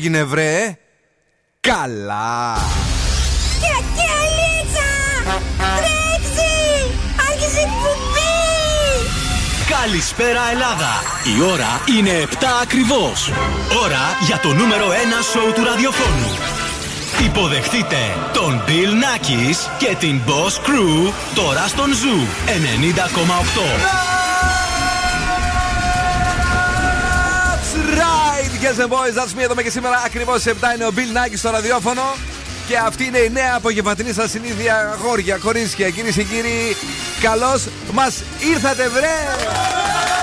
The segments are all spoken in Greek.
έγινε βρε; Καλά Καλησπέρα Ελλάδα! Η ώρα είναι 7 ακριβώς. Ώρα για το νούμερο 1 σοου του ραδιοφώνου. Υποδεχτείτε τον Bill Nackis και την Boss Crew τώρα στον Zoo 90,8. Girls and boys, that's me εδώ και σήμερα ακριβώς 7 είναι ο Bill Nike στο ραδιόφωνο. Και αυτή είναι η νέα απογευματινή σας συνήθεια, αγόρια, κορίτσια, κυρίες και κύριοι. Καλώς μας ήρθατε, βρε!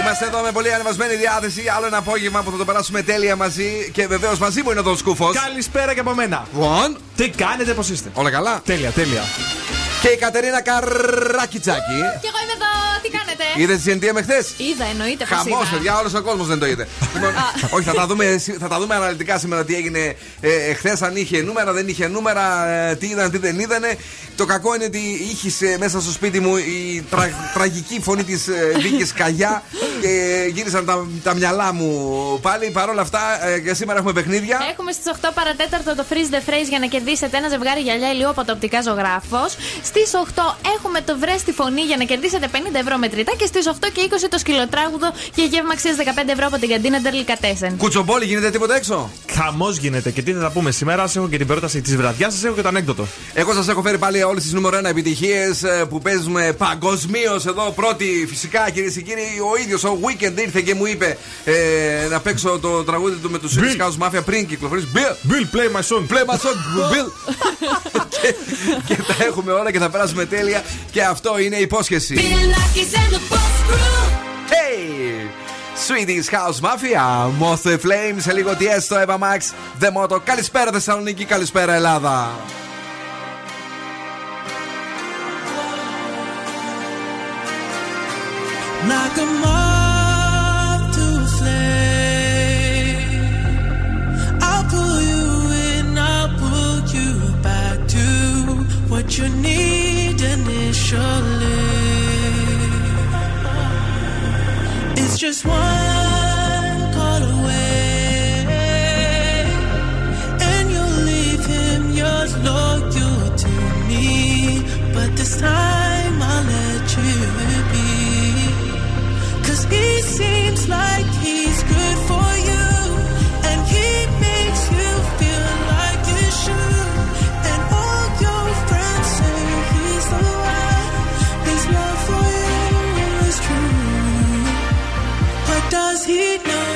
Είμαστε εδώ με πολύ ανεβασμένη διάθεση. Άλλο ένα απόγευμα που θα το περάσουμε τέλεια μαζί. Και βεβαίως μαζί μου είναι ο Δον Σκούφος. Καλησπέρα και από μένα. One. Τι κάνετε, πώς είστε; Όλα καλά. Τέλεια, τέλεια. Και η Κατερίνα Καρράκιτσάκη. Και εγώ είμαι εδώ, τι κάνετε; Είδες τη συνεντία με χθε. Είδα, εννοείται. Χαμός, παιδιά, όλος ο κόσμος δεν το είδε. Λοιπόν, όχι, θα τα, δούμε, θα τα δούμε αναλυτικά σήμερα τι έγινε ε, χθε. Αν είχε νούμερα, δεν είχε νούμερα, ε, τι είδαν, τι δεν είδανε. Το κακό είναι ότι είχε μέσα στο σπίτι μου η τρα, τραγική φωνή της ε, Βίκης Καγιά και γύρισαν τα, τα μυαλά μου πάλι. Παρ' όλα αυτά, ε, για σήμερα έχουμε παιχνίδια. Έχουμε στις 8 παρατέταρτο το freeze the phrase για να κερδίσετε ένα ζευγάρι γυαλιά ηλιόπατο οπτικά ζωγράφος. Στις 8 έχουμε το βρε στη φωνή για να κερδίσετε 50 ευρώ μετρητά. Και στις 8 και 20 το σκυλοτράγουδο για γεύμα αξίας 15 ευρώ από την καντίνα Ντερλικατέσεν. Κουτσομπόλι, γίνεται τίποτα έξω; Χαμός γίνεται. Και τι θα τα πούμε σήμερα, σας έχω και την πρόταση της βραδιάς, σας έχω και το ανέκδοτο. Εγώ σας έχω φέρει πάλι όλες τις νούμερο 1 επιτυχίες που παίζουμε παγκοσμίως εδώ. Πρώτη, φυσικά κυρίες και κύριοι, ο ίδιος ο Weekend ήρθε και μου είπε ε, να παίξω το τραγούδι του με τους Swedish House Mafia πριν κυκλοφορήσει. Bill, Bill, play my song. Play my song, Bill. και, και τα έχουμε όλα και θα περάσουμε τέλεια. Και αυτό είναι υπόσχεση. Hey! Swedish House Mafia, Moth the Flames, σε λίγο τι έστω, Eva Max, The Moto. Καλησπέρα Θεσσαλονίκη, καλησπέρα Ελλάδα. Knock 'em off to a flame. I'll pull you in, I'll pull you back to what you need initially. Just one call away, and you'll leave him loyal to me. But this time I'll let you be. Cause he seems like he's No.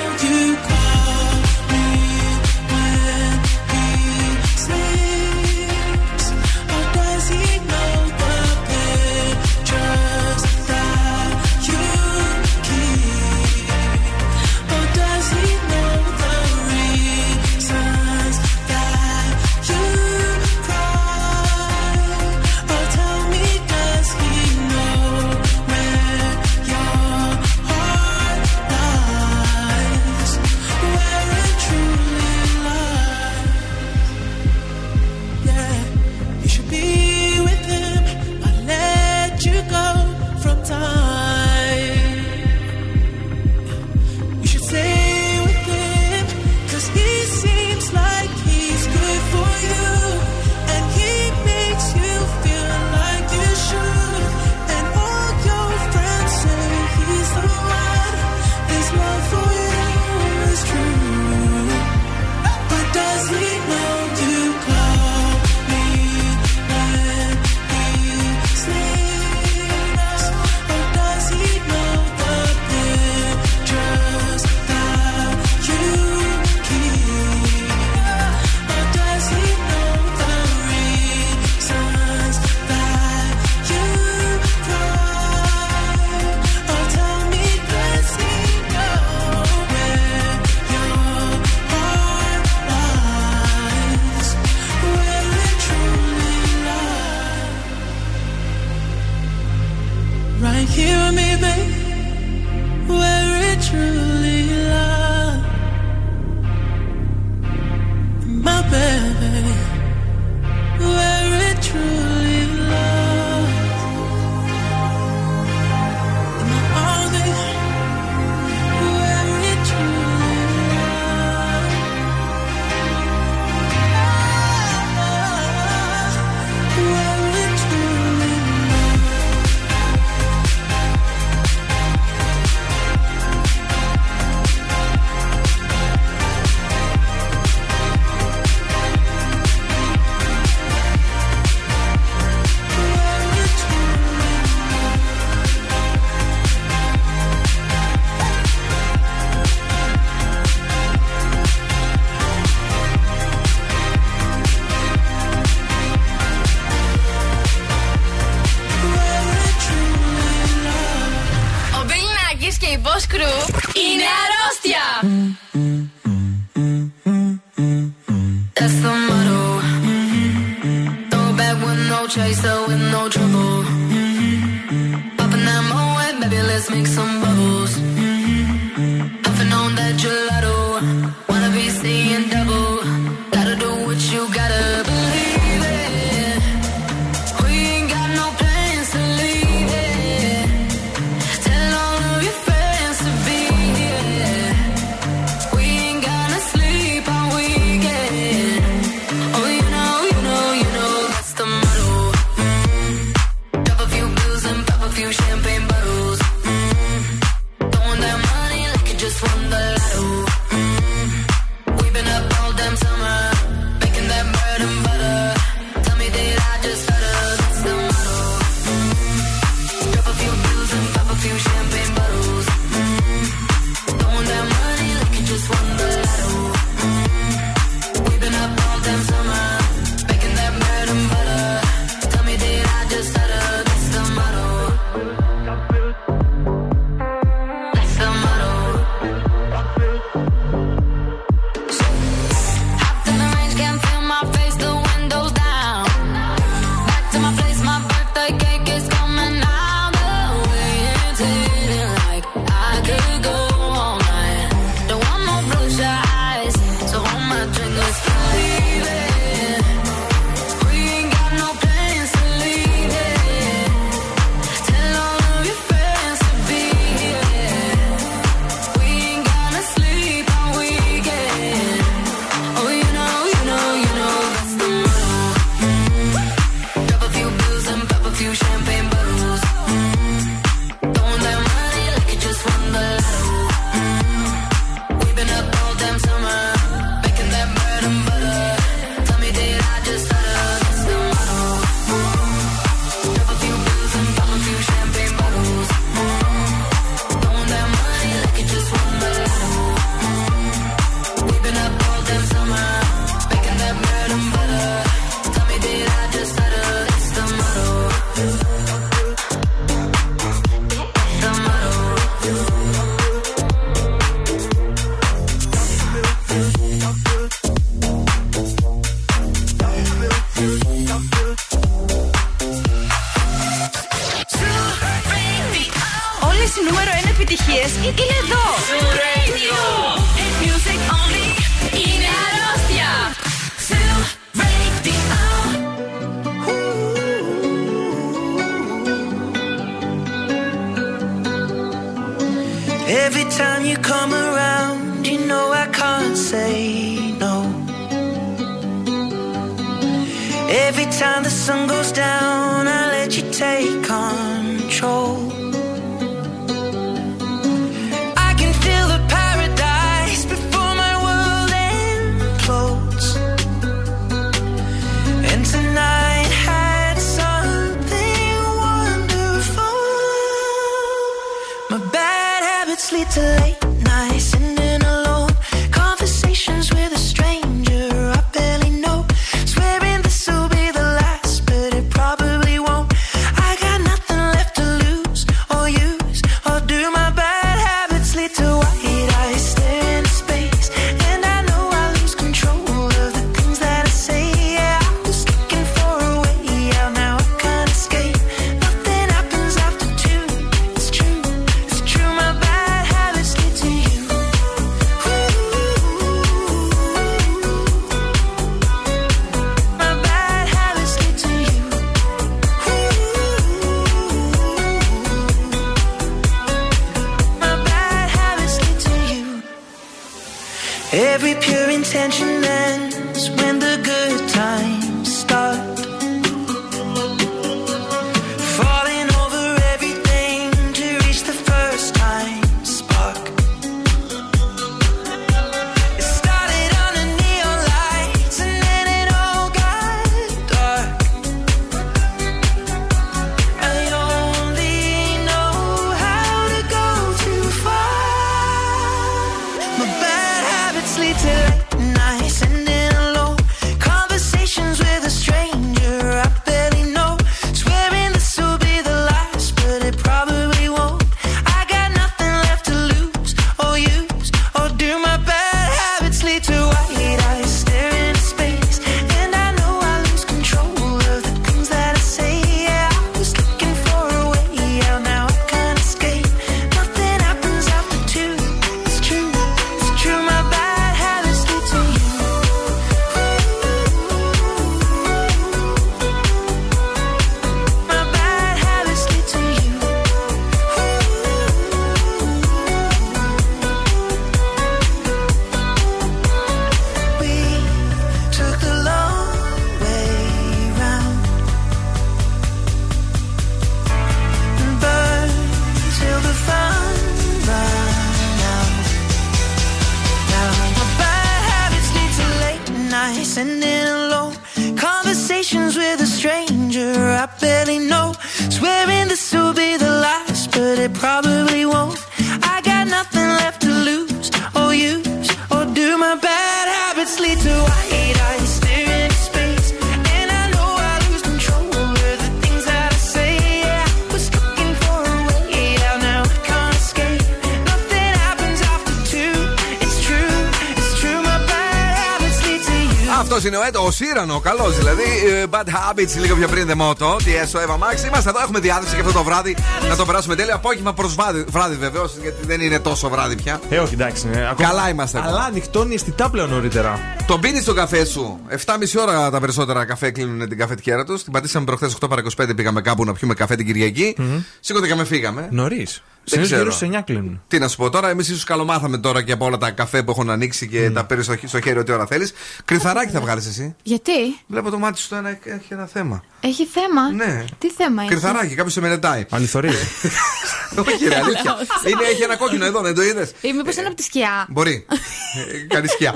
Σύρανο, καλός δηλαδή. Ε, Bad Habits, λίγο πιο πριν The Moto. Τι έσω, Εύα Max. Είμαστε εδώ, έχουμε διάθεση και αυτό το βράδυ να το περάσουμε τέλεια. Απόγευμα προς βράδυ, βράδυ βεβαίως, γιατί δεν είναι τόσο βράδυ πια. Ε, όχι, εντάξει. ε, ακόμα- Καλά είμαστε εδώ. Αλλά ανοιχτώνει αισθητά πλέον νωρίτερα. Το πίνει στον καφέ σου. 7,5 ώρα τα περισσότερα καφέ κλείνουν την καφετιέρα τους. Την πατήσαμε προχθές 8 παρα 25 πήγαμε κάπου να πιούμε καφέ την κυριακή. Σηκωθήκαμε, φύγαμε. Νωρίς. Συνήθως ξέρω. γύρω στι 9 κλείνουν. Τι να σου πω τώρα, εμείς ίσως καλομάθαμε τώρα και από όλα τα καφέ που έχουν ανοίξει και τα παίρνει στο, στο χέρι ό,τι ώρα θέλεις. Κρυθαράκι θα βγάλεις εσύ. Γιατί; Βλέπω το μάτι σου το ένα έχει ένα θέμα. Έχει θέμα; Ναι. Τι θέμα έχει. Κρυθαράκι, κάποιος σε μελετάει. Αληθορίζει. Όχι, ρε, αλήθεια. είναι, έχει ένα κόκκινο εδώ, δεν το είδες; Ή μήπως είναι από τη σκιά. Μπορεί. Ε, Κάνει σκιά.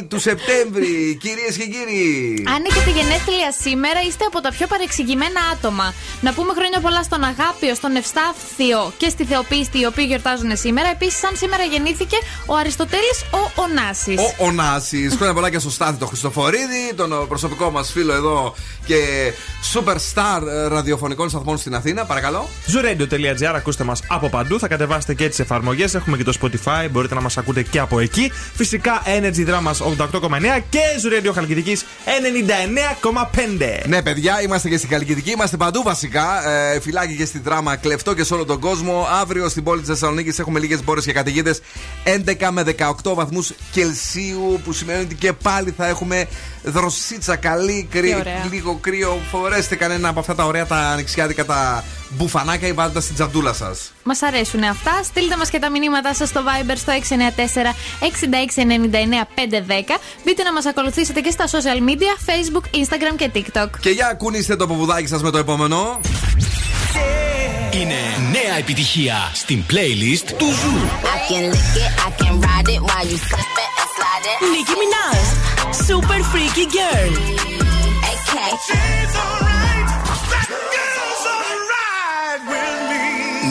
20 του Σεπτέμβρη, κυρίες και κύριοι. Αν έχετε γενέθλια σήμερα, είστε από τα πιο παρεξηγημένα άτομα. Να πούμε χρόνια πολλά στον Αγάπιο, στον Ευστάθιο και στη Θεοπίστη, οι οποίοι γιορτάζουν σήμερα. Επίσης, σαν σήμερα γεννήθηκε ο Αριστοτέλης ο Ωνάση. Ο Ωνάση. Χρόνια πολλά και στο Στάθη το Χριστοφορίδη, τον ε, προσωπικό μας φίλο εδώ και superstar ε, ραδιοφωνικών σταθμών στην Αθήνα. Παρακαλώ. Zooradio.gr ακούστε μας από παντού. Θα κατεβάσετε και τις εφαρμογές. Έχουμε και το Spotify. Μπορείτε να μας ακούτε και από εκεί. Φυσικά Energy Drama 88,9 και Zooradio Χαλκιδικής 99,5. Ναι, παιδιά, είμαστε και στην Καλλικητική, είμαστε παντού βασικά. Ε, φυλάκι και στην δράμα, κλεφτό και σε όλο τον κόσμο. Αύριο στην πόλη της Θεσσαλονίκης έχουμε λίγες μπόρες και καταιγίδες 11 με 18 βαθμούς Κελσίου, που σημαίνει ότι και πάλι θα έχουμε δροσίτσα καλή, κρύ, ωραία. λίγο κρύο. Φορέστε κανένα από αυτά τα ωραία τα ανοιξιάτικα τα μπουφανάκια ή βάλτε τα στην τζαντούλα σας. Μας αρέσουν αυτά. Στείλτε μας και τα μηνύματά σας στο Viber στο 694-6699-510. Μπείτε να μας ακολουθήσετε και στα social media, Facebook, Instagram και TikTok. Και για κουνήστε το ποπουδάκι σας με το επόμενο. Είναι νέα επιτυχία στην playlist του Ζου. I can lick it, I can ride it while you slip it and slide it. Nicki Minaj, Super Freaky Girl. Okay.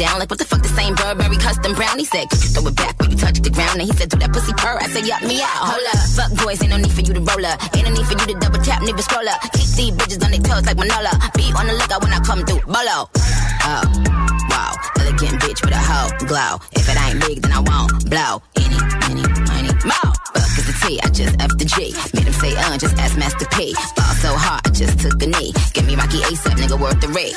down? Like what the fuck this ain't Burberry custom brown? He said, could you throw it back when you touch the ground? And he said, do that pussy purr. I said, yup me out. Hold up, fuck boys, ain't no need for you to roll up. Ain't no need for you to double tap, nigga scroll up. Keep these bitches on their toes like Manola. Be on the lookout when I come through. Bolo. Oh, wow, elegant bitch with a hoe glow. If it ain't big, then I won't blow. Any, any, money, more. Fuck is the T, I just F the G. Made him say, uh, just ask Master P. Ball so hard, I just took a knee. Give me Rocky ASAP, nigga, worth the rate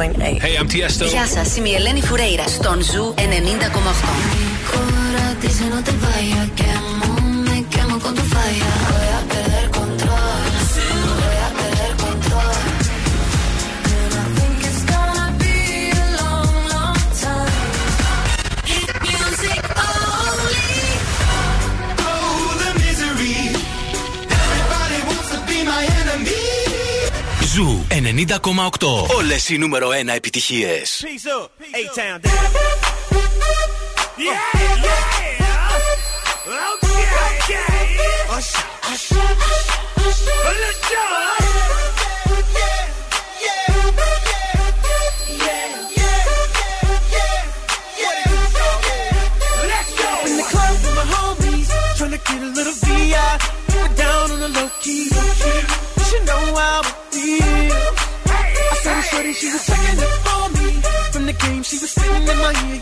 Hey, I'm Tiesto. Γεια σας, είμαι η Ελένη Φουρέιρα στον Ζου 90,8. Όλες οι νούμερο 1 επιτυχίες. Let's go! in my ear,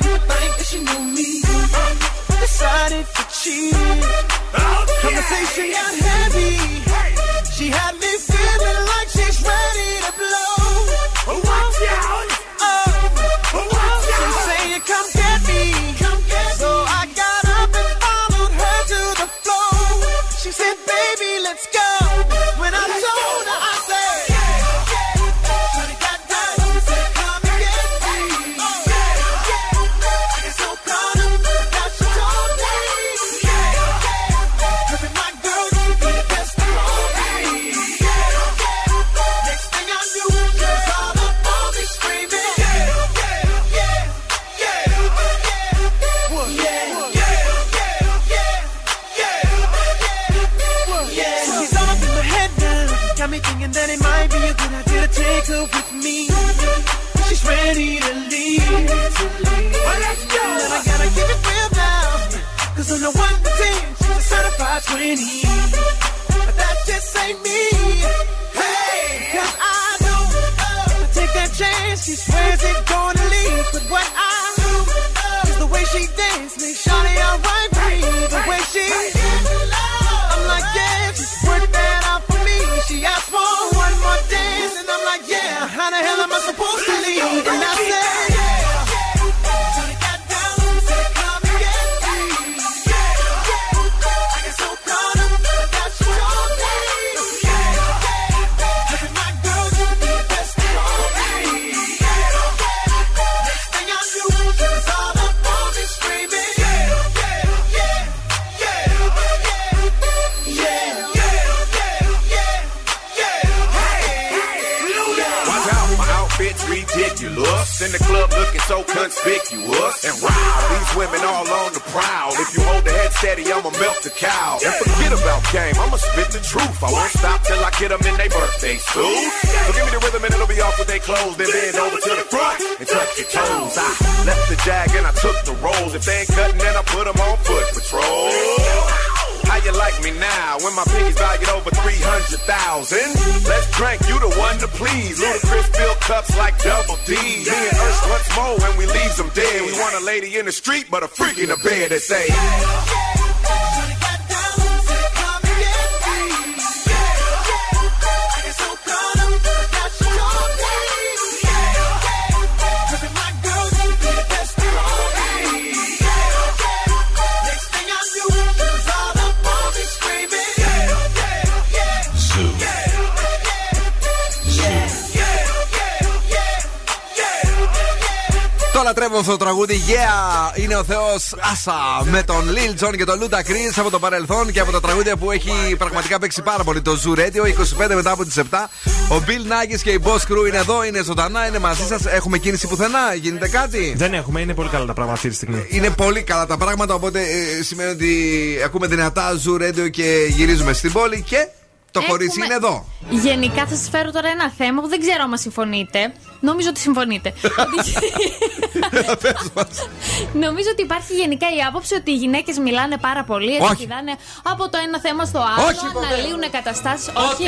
jag and I took the rolls. If they ain't cutting, then I put them on foot patrol. How you like me now when my piggy's valued over 300,000? Let's drink, you the one to please. Ludacris fill cups like double D. Me and Ursh once more when we leave them dead. We want a lady in the street, but a freak in the bed that say, Το λατρεύω αυτό το τραγούδι. Yeah! Είναι ο Θεός Άσα με τον Lil Jon και τον Λούτα Κρι από το παρελθόν και από τα τραγούδια που έχει πραγματικά παίξει πάρα πολύ. Το Zoo Radio 25 μετά από τις 7. Ο Bill Naggis και η Boss Crew είναι εδώ, είναι ζωντανά, είναι μαζί σας. Έχουμε κίνηση πουθενά, γίνεται κάτι; Δεν έχουμε, είναι πολύ καλά τα πράγματα αυτή τη στιγμή. Είναι πολύ καλά τα πράγματα, οπότε ε, σημαίνει ότι ακούμε δυνατά Zoo Radio και γυρίζουμε στην πόλη και το Έχουμε- κορίτσι είναι εδώ. Γενικά θα σας φέρω τώρα ένα θέμα που δεν ξέρω αν συμφωνείτε. Νομίζω ότι συμφωνείτε. Ότι- Νομίζω ότι υπάρχει γενικά η άποψη ότι οι γυναίκες μιλάνε πάρα πολύ, Όχι. επικοινωνάνε από το ένα θέμα στο άλλο, Όχι, ποτέ. αναλύουν καταστάσεις. Ποτέ. Όχι,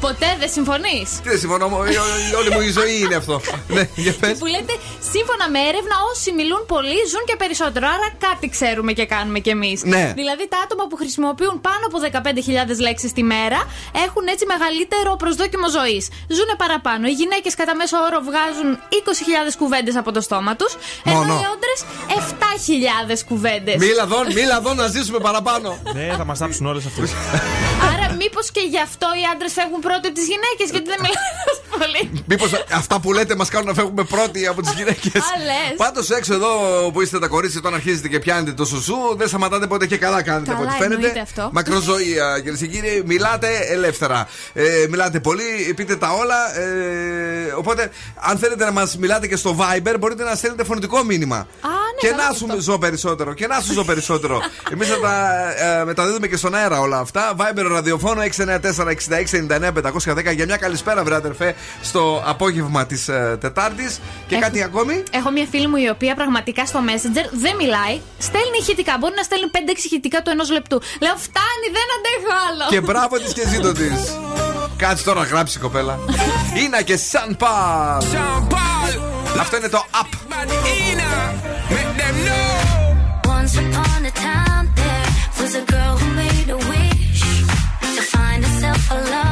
ποτέ δεν συμφωνείς; Τι δεν συμφωνώ, μω- η- η- όλη μου η ζωή είναι αυτό. ναι, για πες. Που λέτε, σύμφωνα με έρευνα, όσοι μιλούν πολύ ζουν και περισσότερο. Άρα κάτι ξέρουμε και κάνουμε κι εμείς. Ναι. Δηλαδή, τα άτομα που χρησιμοποιούν πάνω από 15.000 λέξεις τη μέρα έχουν έτσι μεγαλύτερο προσδόκιμο ζωής. Ζούνε παραπάνω. Οι γυναίκες κατά μέσο όρο βγάζουν 20.000 κουβέντες από το στόμα τους. Ενώ Μόνο. οι άντρες 7.000 κουβέντες. Μίλα εδώ, μίλα εδώ να ζήσουμε παραπάνω. Ναι, θα μας τάψουν όλες αυτές. Άρα, μήπως και γι' αυτό οι άντρες φεύγουν πρώτοι από τις γυναίκες, γιατί δεν μιλάνε τόσο πολύ. Μήπως αυτά που λέτε μας κάνουν να φεύγουμε πρώτοι από τις γυναίκες. Α, λες. Πάντως έξω εδώ που είστε τα κορίτσια, όταν αρχίζετε και πιάνετε το σουσού, δεν σταματάτε ποτέ και καλά κάνετε Καλά, από ό,τι φαίνεται. εννοείται αυτό. Μακροζωία, κυρίε και κύριοι. Μιλάτε ελεύθερα. Ε, μιλάτε πολύ, πείτε τα όλα. Ε, οπότε, αν θέλετε να μας μιλάτε και στο Viber, μπορείτε να στέλνετε φωνητικό μήνυμα. ναι, και καλά να και σου αυτό. ζω περισσότερο. Και να σου ζω περισσότερο. Εμείς θα τα ε, μεταδίδουμε και στον αέρα όλα αυτά. Viber ραδιοφώνο 694-6699-510 για μια καλησπέρα, βρε αδερφέ, στο απόγευμα της ε, Τετάρτης. Και Έχω- κάτι ακόμη; Έχω μια φίλη μου η οποία πραγματικά στο Messenger δεν μιλάει. Στέλνει ηχητικά. Μπορεί να στέλνει 5-6 ηχητικά του ενός λεπτού. Λέω φτάνει, δεν αντέχω άλλο. Και μπράβο της και ζήτω τη. Κάτσε τώρα να γράψει η κοπέλα. Ήνα και Σαν Παλ. Αυτό είναι το Up. Once upon a time, there was a girl who made a wish to find herself a lover.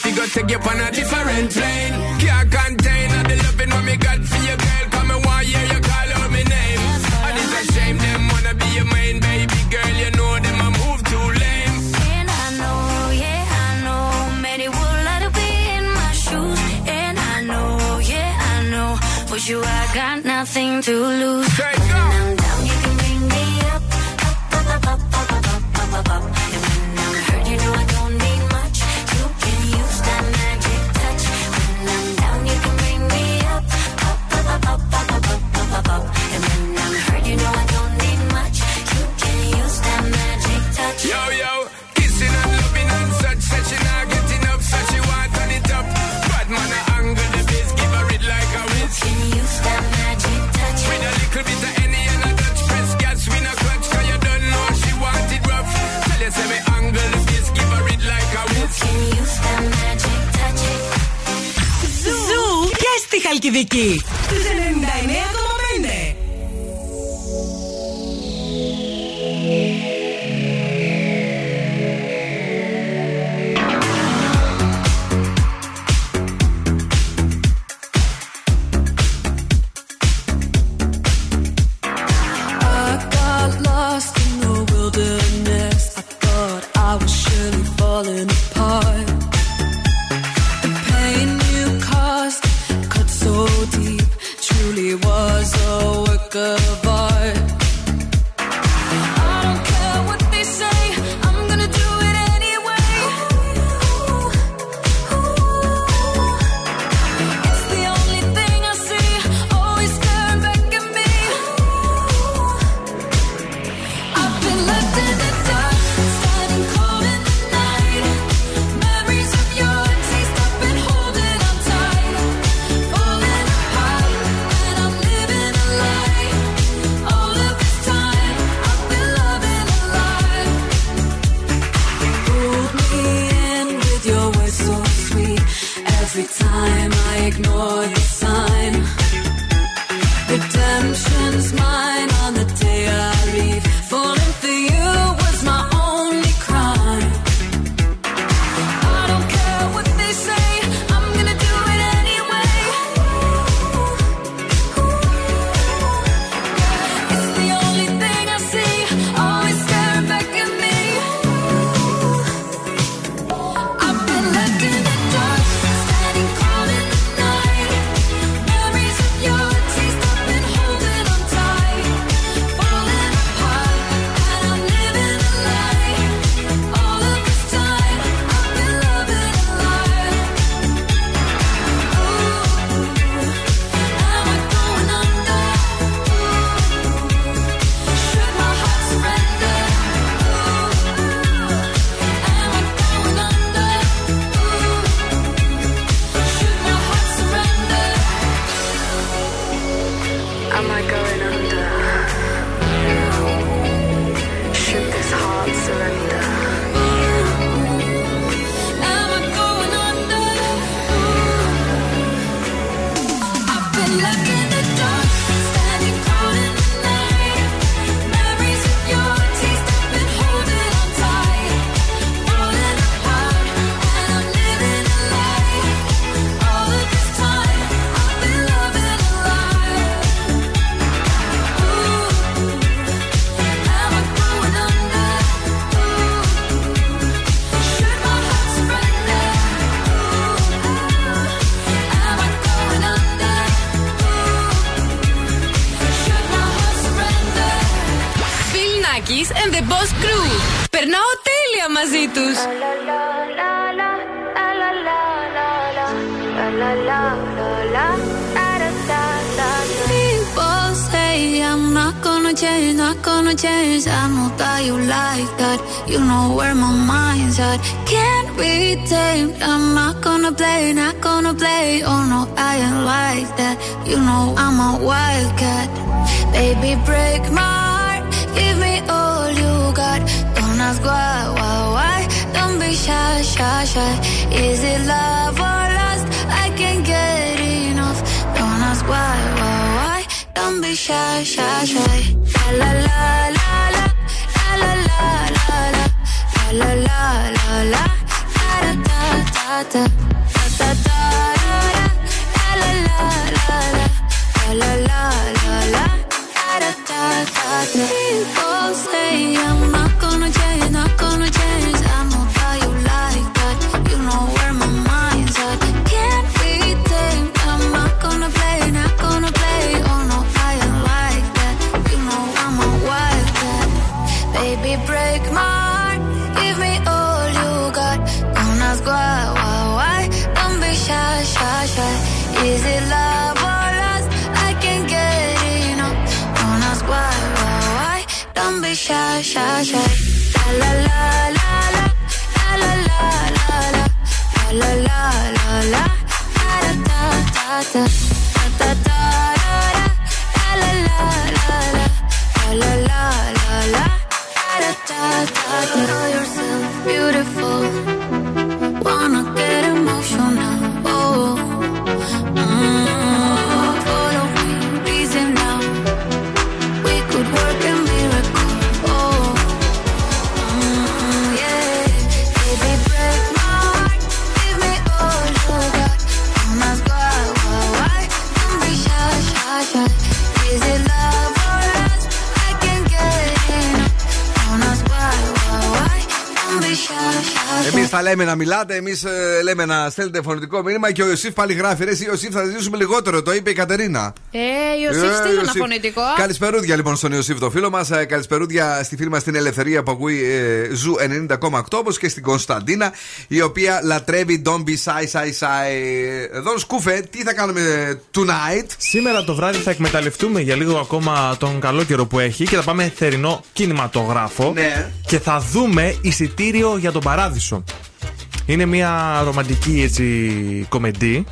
figure take you on a different plane. shine. Be shy, shy, shy. Εμείς τα λέμε να μιλάτε, εμείς λέμε να στέλνετε φωνητικό μήνυμα και ο Ιωσήφ πάλι γράφει. Ρε, εσύ, Ιωσήφ, θα ζήσουμε λιγότερο, το είπε η Κατερίνα. Ε, Ιωσήφ, Ε, στείλε ένα Ιωσήφ. φωνητικό. Καλησπερούδια λοιπόν στον Ιωσήφ το φίλο μας. Καλησπερούδια στη φίλη μας την Ελευθερία που ακούει ε, Zoo 90,8 όπως και στην Κωνσταντίνα η οποία λατρεύει Don't be shy, shy, shy. Εδώ σκούφε, τι θα κάνουμε tonight; Σήμερα το βράδυ θα εκμεταλλευτούμε για λίγο ακόμα τον καλό καιρό που έχει και θα πάμε θερινό κινηματογράφο. Ναι. Και θα δούμε εισιτήριο για τον παράδεισο. Είναι μια ρομαντική έτσι κομμεντή.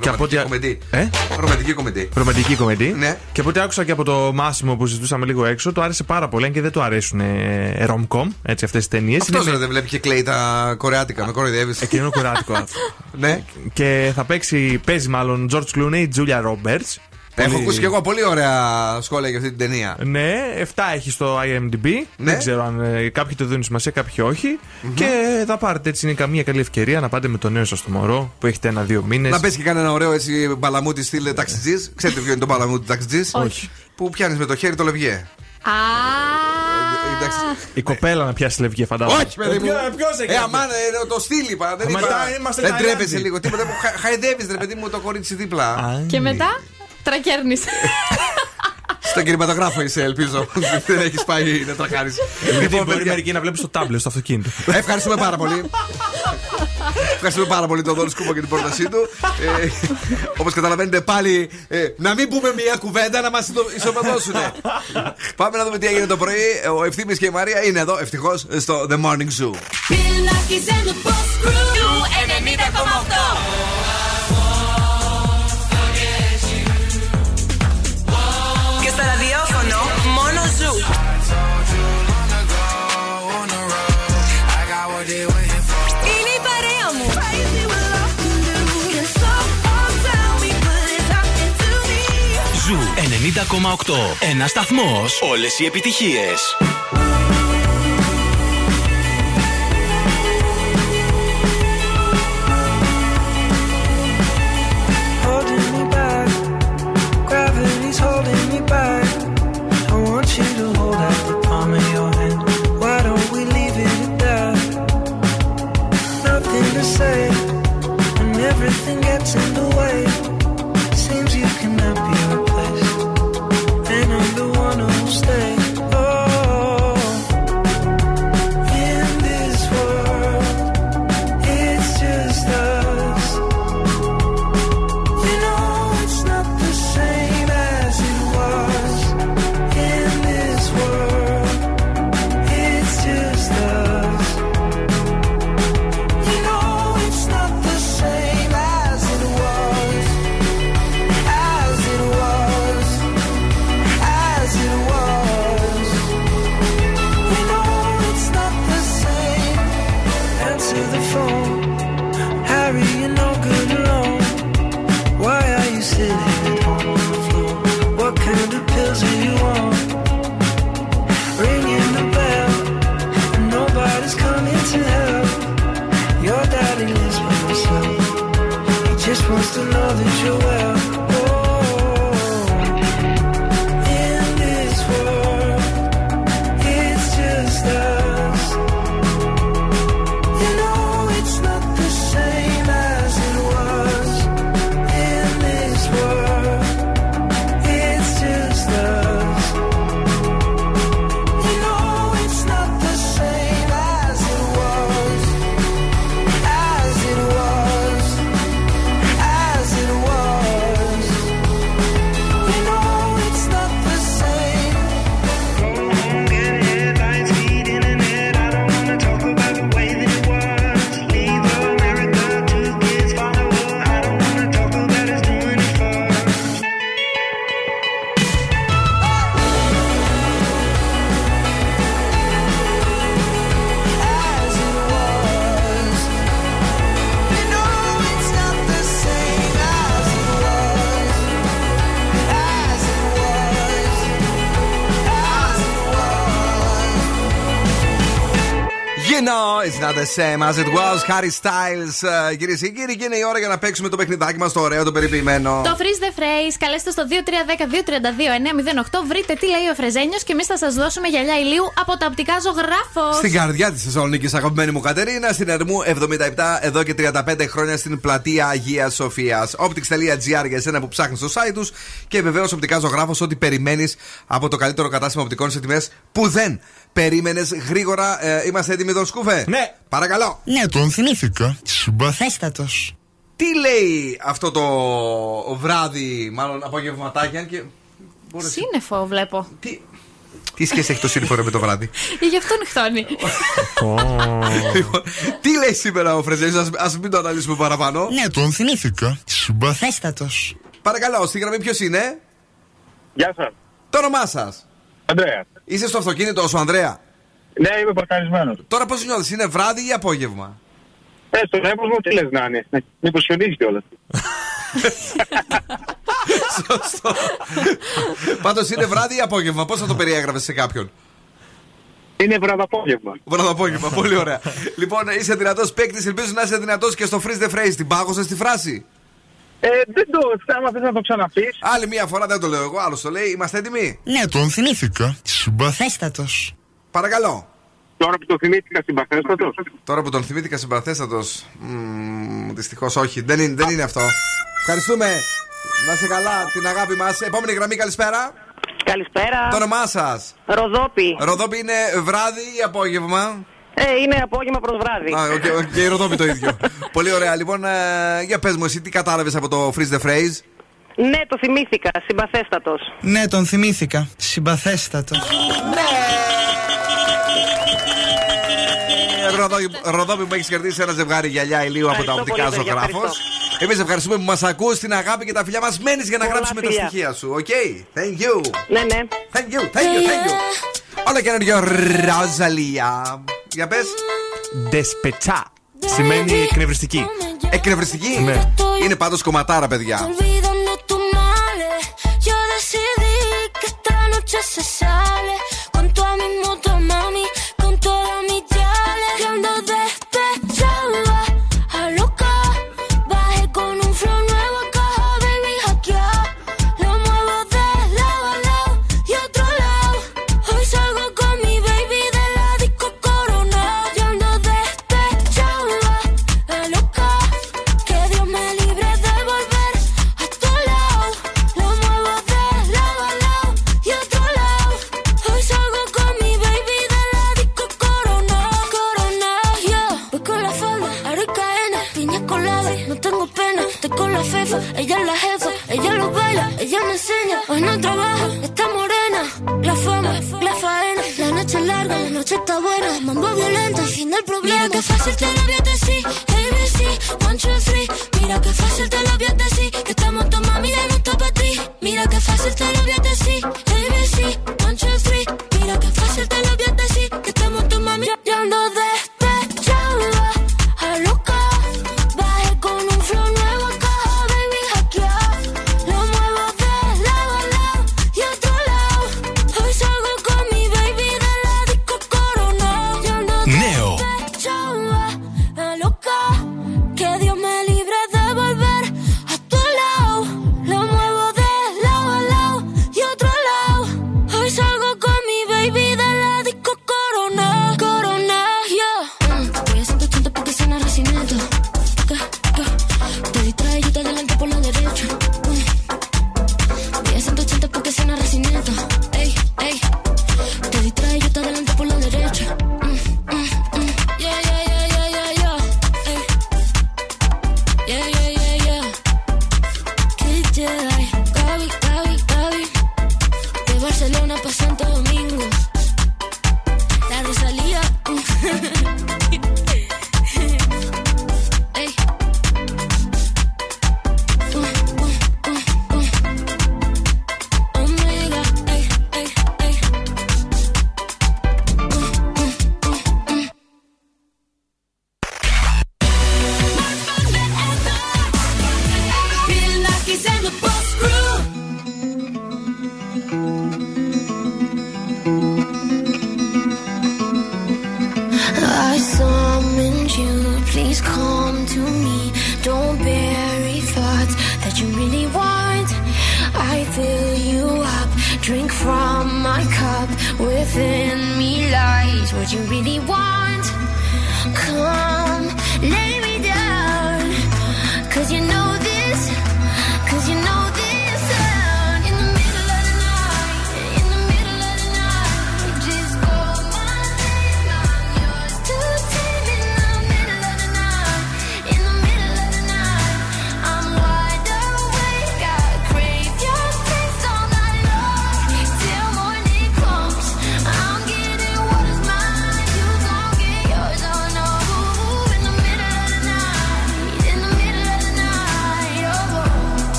Και από ό,τι- κομμεντή. Ε; Ρομαντική κομμεντή. Ρομαντική κομμεντή. Ναι. Και από ό,τι άκουσα και από το Μάσιμο που συζητούσαμε λίγο έξω, το άρεσε πάρα πολύ. Αν και δεν του αρέσουν ε, rom-com, έτσι αυτές τι ταινίες. Αυτός δεν βλέπει και κλαίει τα κορεάτικα, με κοροϊδεύεις. Εκείνο κοράτικο αυτό. ναι. Και θα παίξει, παίζει μάλλον George Clooney, Julia Roberts. Έχω Πολύ- ακούσει και εγώ πολύ ωραία σχόλια για αυτή την ταινία. Ναι, 7 έχει στο IMDb. Ναι. Δεν ξέρω αν ε, κάποιοι το δίνουν σημασία, κάποιοι όχι. Και θα πάρετε έτσι, είναι καμία καλή ευκαιρία να πάτε με το νέο σας το μωρό που έχετε ένα-δύο μήνες. Να πες και κανένα ωραίο έτσι μπαλαμούτι στυλ ταξιτζή. Ξέρετε ποιο είναι το μπαλαμούτι ταξιτζή. Όχι. Που πιάνεις με το χέρι το λευγέ. Α, Εντάξει. Η κοπέλα να πιάσει λευγέ, φαντάζομαι. Όχι, παιδί μου. Ε, αμάν, ε, το στυλ είπα. Δεν Μα είπα. μετά είμαστε Δεν Ταϊλάνδη. τρέπεσαι λίγο. Τίποτα που χαϊδεύεις, ρε παιδί μου, το κορίτσι δίπλα. Και μετά, τρακέρνεις. Στον κινηματογράφο είσαι, ελπίζω. Δεν έχεις πάει να τρακάρεις. Λοιπόν, μπορεί μερικοί να βλέπει στο τάμπλετ, στο αυτοκίνητο. Ευχαριστούμε πάρα πολύ. Ευχαριστούμε πάρα πολύ τον Δόν Σκούπο για την πρότασή του. Ε, Όπως καταλαβαίνετε, πάλι ε, να μην πούμε μία κουβέντα να μας ισοπεδώσουν. Πάμε να δούμε τι έγινε το πρωί. Ο Ευθύμης και η Μαρία είναι εδώ, ευτυχώς, στο The Morning Zoo. Ένας σταθμός, όλες οι επιτυχίες! Κλείνει με. Η same as it was. Harry Styles, uh, κυρίες και κύριοι, και είναι η ώρα για να παίξουμε το παιχνιδάκι μας, το ωραίο, το περιποιημένο. Το Freeze the Phrase, καλέστε στο 2310-232-908. Βρείτε τι λέει ο Φρεζένιος και εμείς θα σας δώσουμε γυαλιά ηλίου από τα οπτικά ζωγράφος. Στην καρδιά της Θεσσαλονίκης, αγαπημένη μου Κατερίνα, στην Ερμού 77, εδώ και 35 χρόνια στην πλατεία Αγία Σοφίας. Optics.gr για εσένα που ψάχνεις στο site τους και βεβαίως οπτικά ζωγράφος, ό,τι περιμένεις από το καλύτερο κατάστημα οπτικών σε τιμές που δεν περίμενες γρήγορα. Ε, είμαστε έτοιμοι, Δον Σκούφε; Ναι. Παρακαλώ. Ναι, τον θυμήθηκα. Συμπαθέστατος. Τι λέει αυτό το βράδυ, μάλλον απογευματάκι, αν και. μπορείς- Σύννεφο βλέπω. Τι, τι σχέση έχει το σύννεφο ρε με το βράδυ; Ή γι' αυτό νυχτώνει. Λοιπόν, τι λέει σήμερα ο Φρεζέλη, α μην το αναλύσουμε παραπάνω. Ναι, τον θυμήθηκα. Συμπαθέστατος. Παρακαλώ, στη γραμμή ποιος είναι; Γεια σας. Το όνομά σας. Αντρέα. Είσαι στο αυτοκίνητο σου, Ανδρέα; Ναι, είμαι παρκαρισμένο. Τώρα πώς νιώθεις, είναι βράδυ ή απόγευμα; Ε, στο ρεύμα μου τι λες να είναι. Μήπω χιονίζει κιόλας. Σωστό. Πάντως είναι βράδυ ή απόγευμα. Πώς θα το περιέγραφες σε κάποιον; Είναι βραδαπόγευμα. Βραδαπόγευμα, πολύ ωραία. λοιπόν, είσαι δυνατός παίκτης, ελπίζω να είσαι δυνατός και στο freeze the phrase. Την πάγωσες τη φράση; Ε, δεν το. Άμα θες να το ξαναπείς. Άλλη μία φορά δεν το λέω εγώ, άλλος το λέει. Είμαστε έτοιμοι; Ναι, τον θυμήθηκα. Συμπαθέστατος. Παρακαλώ. Τώρα που το θυμήθηκα συμπαθέστατος. Τώρα που τον θυμήθηκα συμπαθέστατος. Δυστυχώς όχι, δεν είναι, δεν είναι αυτό. Ευχαριστούμε. Να είσαι καλά, την αγάπη μας. Επόμενη γραμμή, καλησπέρα. Καλησπέρα. Το όνομά σας; Ροδόπη. Ροδόπη είναι βράδυ ή απόγευμα; Ε, είναι απόγευμα προς βράδυ. Α, ok, ok, και η Ροδόπη το ίδιο. Πολύ ωραία. Λοιπόν, ε, για πες μου, εσύ τι κατάλαβες από το freeze the phrase; Ναι, το θυμήθηκα. Συμπαθέστατος. Ναι, τον θυμήθηκα. Συμπαθέστατος. Ε, Ροδόπη, Ροδόπη μου έχεις κερδίσει ένα ζευγάρι γυαλιά ηλίου από τα Ευχαριστώ οπτικά πολύ, παιδιά, ζωγράφος. ευχαριστώ. Εμείς ευχαριστούμε που μας ακούς την αγάπη και τα φιλιά μας. Μένεις για να Πολλά γράψουμε τα φιλιά. στοιχεία σου. Ok; Thank you. Ναι, ναι. Thank you, thank you, thank you. Όλα καινούριο Ροζαλία. Για πες. Despechá. Σημαίνει εκνευριστική. Εκνευριστική. Ναι. Είναι πάντως κομματάρα, παιδιά.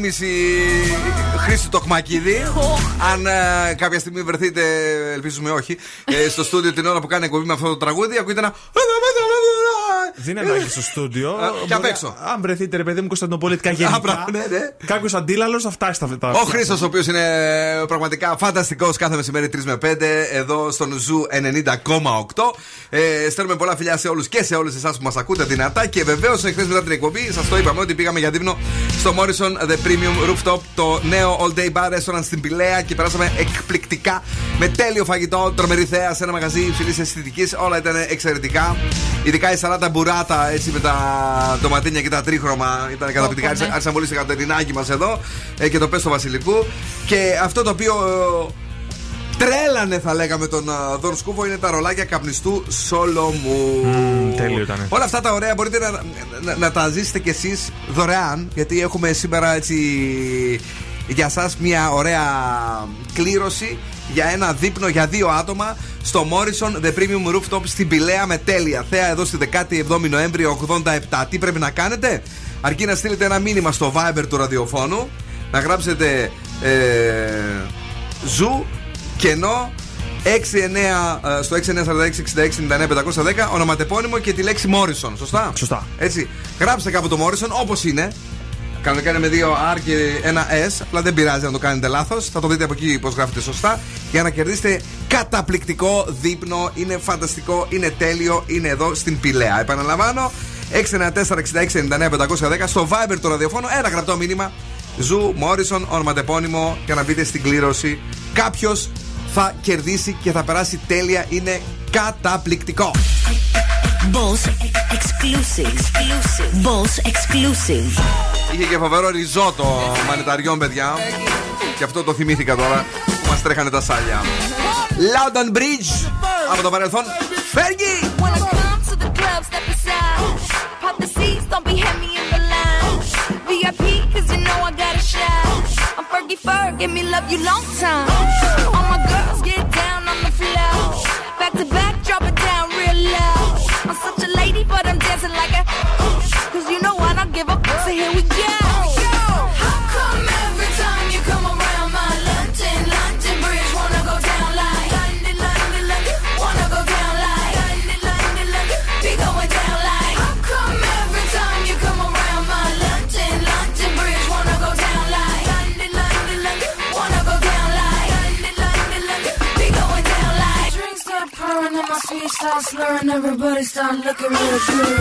Μίμηση Χρήστου Τοχμακίδη. Αν ε, κάποια στιγμή βρεθείτε, ελπίζουμε όχι, ε, στο στούντιο την ώρα που κάνει εκπομπή με αυτό το τραγούδι, ακούγεται ένα. Δεν είναι ανάγκη στο στούντιο. Α, και απ' Μπορεί- έξω. Αν βρεθείτε, ρε παιδί μου, Κωνσταντινοπολίτικα μπράβο, γενικά. ναι, ναι. Κάποιος αντίλαλος θα φτάσει στα αυτά. Ο Χρήστος, ο οποίος είναι πραγματικά φανταστικός κάθε μεσημέρι 3 με 5 εδώ στον Zoo 90,8. Ε, στέλνουμε πολλά φιλιά σε όλους και σε όλες εσάς που μας ακούτε δυνατά. Και βεβαίως, εχθές μετά την εκπομπή, σας το είπαμε ότι πήγαμε για δείπνο στο Morrison The Premium Rooftop, το νέο all day bar restaurant στην Πηλαία και περάσαμε εκπληκτικά με τέλειο φαγητό, τρομερή θέα σε ένα μαγαζί υψηλή αισθητικής. Όλα ήταν εξαιρετικά. Ειδικά η σαλάτα μπουράτα έτσι με τα ντοματίνια και τα τρίχρωμα ήταν καταπληκτικά. ναι. Άρχισα άρχισα πολύ σε κατερινάκι μας εδώ ε, και το πέστο Βασιλικού. Και αυτό το οποίο ε, τρέλανε θα λέγαμε τον ε, Δον Σκούφο είναι τα ρολάκια καπνιστού Σολομού. τέλειο ήταν. Όλα αυτά τα ωραία μπορείτε να, να, να τα ζήσετε κι εσείς δωρεάν γιατί έχουμε σήμερα έτσι για σας μια ωραία κλήρωση για ένα δείπνο για δύο άτομα στο Morrison The Premium Rooftop στην Πηλαία με τέλεια θέα εδώ στη 17η Νοέμβρη 87. Τι πρέπει να κάνετε; Αρκεί να στείλετε ένα μήνυμα στο Viber του ραδιοφώνου να γράψετε ε, Zoo κενό 69, ε, στο 6946-66-99-510 ονοματεπώνυμο και τη λέξη Morrison. Σωστά; Σωστά. Έτσι. Γράψτε κάπου το Morrison όπως είναι. Κανονικά είναι με δύο R και ένα S. Απλά δεν πειράζει να το κάνετε λάθος. Θα το δείτε από εκεί πώς γράφεται σωστά. Για να κερδίσετε καταπληκτικό δείπνο. Είναι φανταστικό, είναι τέλειο. Είναι εδώ στην Πηλαία. Επαναλαμβάνω. 694-6699-510 στο Viber του ραδιοφώνου. Ένα γραπτό μήνυμα. Zoo Morrison, ονοματεπώνυμο και να μπείτε στην κλήρωση. Κάποιος θα κερδίσει και θα περάσει τέλεια. Είναι καταπληκτικό. Boss exclusive. exclusive. Boss exclusive. Είχε και φοβερό ριζότο μανιταριών, παιδιά. Και αυτό το θυμήθηκα τώρα που μα τρέχανε τα σάλια. London Bridge από το παρελθόν. Φέργι! When I come to the club, step aside. Pop the seats, don't be heavy in the line. VIP, cause you know I got a shine. I'm Fergie Ferg, give me love you long time. All my girls get down on the floor. Back to back, drop I'm such a lady, but I'm dancing like a. Cause you know I don't give a. So here we go. Starts slurring, everybody start looking real good.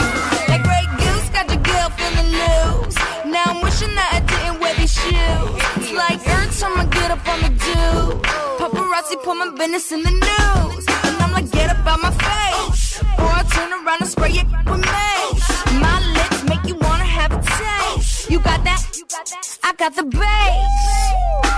That great goose got your girl feeling loose. Now I'm wishing that I didn't wear these shoes. It's like every time I get up on the do. Paparazzi put my business in the news. And I'm like, get up out my face. Or I turn around and spray it with mace. My lips make you wanna have a taste. You got that? I got the bass.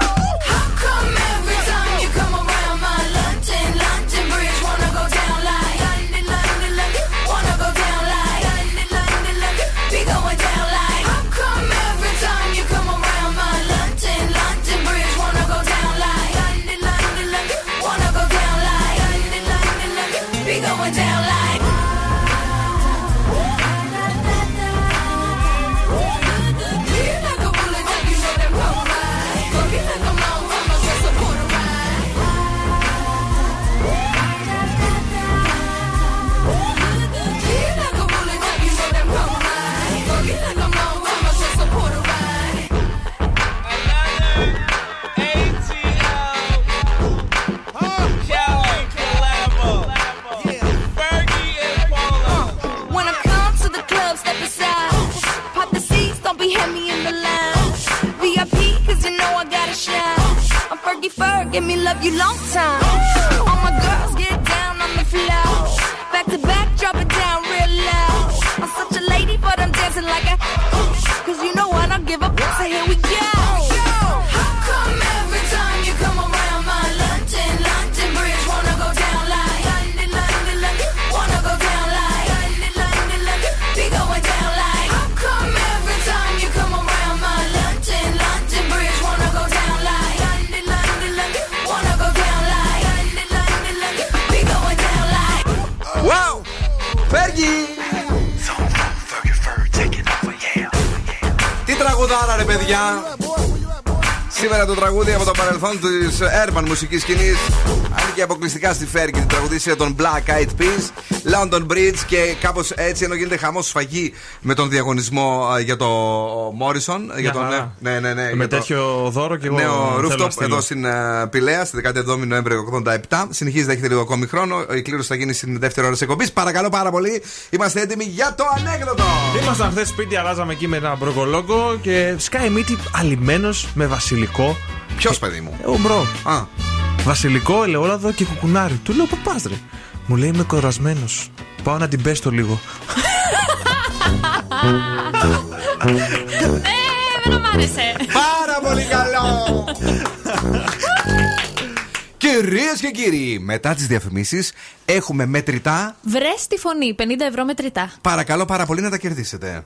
Give me love you long time. Παιδιά! Σήμερα το τραγούδι από το παρελθόν της urban μουσικής σκηνής ανήκει αποκλειστικά στη Φέργη. Την τραγουδίστρια των Black Eyed Peas, London Bridge και κάπως έτσι ενώ γίνεται χαμός σφαγή με τον διαγωνισμό α, για το Morrison. Για τον, χαρά. ναι, ναι, ναι, Με για το τέτοιο δώρο και εγώ νέο θέλω να rooftop στείλω. εδώ στην uh, Πηλαία, στη 17η Νοέμβρη 87. Συνεχίζει να έχετε λίγο ακόμη χρόνο. Η κλήρωση θα γίνει στην δεύτερη ώρα της εκπομπής. Παρακαλώ πάρα πολύ. Είμαστε έτοιμοι για το ανέκδοτο. Ήμασταν χθες σπίτι, αλλάζαμε εκεί με ένα μπρογκολόγκο και σκάει μύτη αλυμένος με βασιλικό. Ποιος παιδί μου; Εγώ μπρο. Α. Βασιλικό, ελαιόλαδο και κουκουνάρι. Του λέω πού πα, ρε. Μου λέει είμαι κορασμένος. Πάω να την πέστω λίγο. Ε, δεν μ' άρεσε. Πάρα πολύ καλό. Κυρίες και κύριοι, μετά τις διαφημίσεις έχουμε μετρητά. Βρες τη φωνή, 50 ευρώ μετρητά. Παρακαλώ πάρα πολύ να τα κερδίσετε.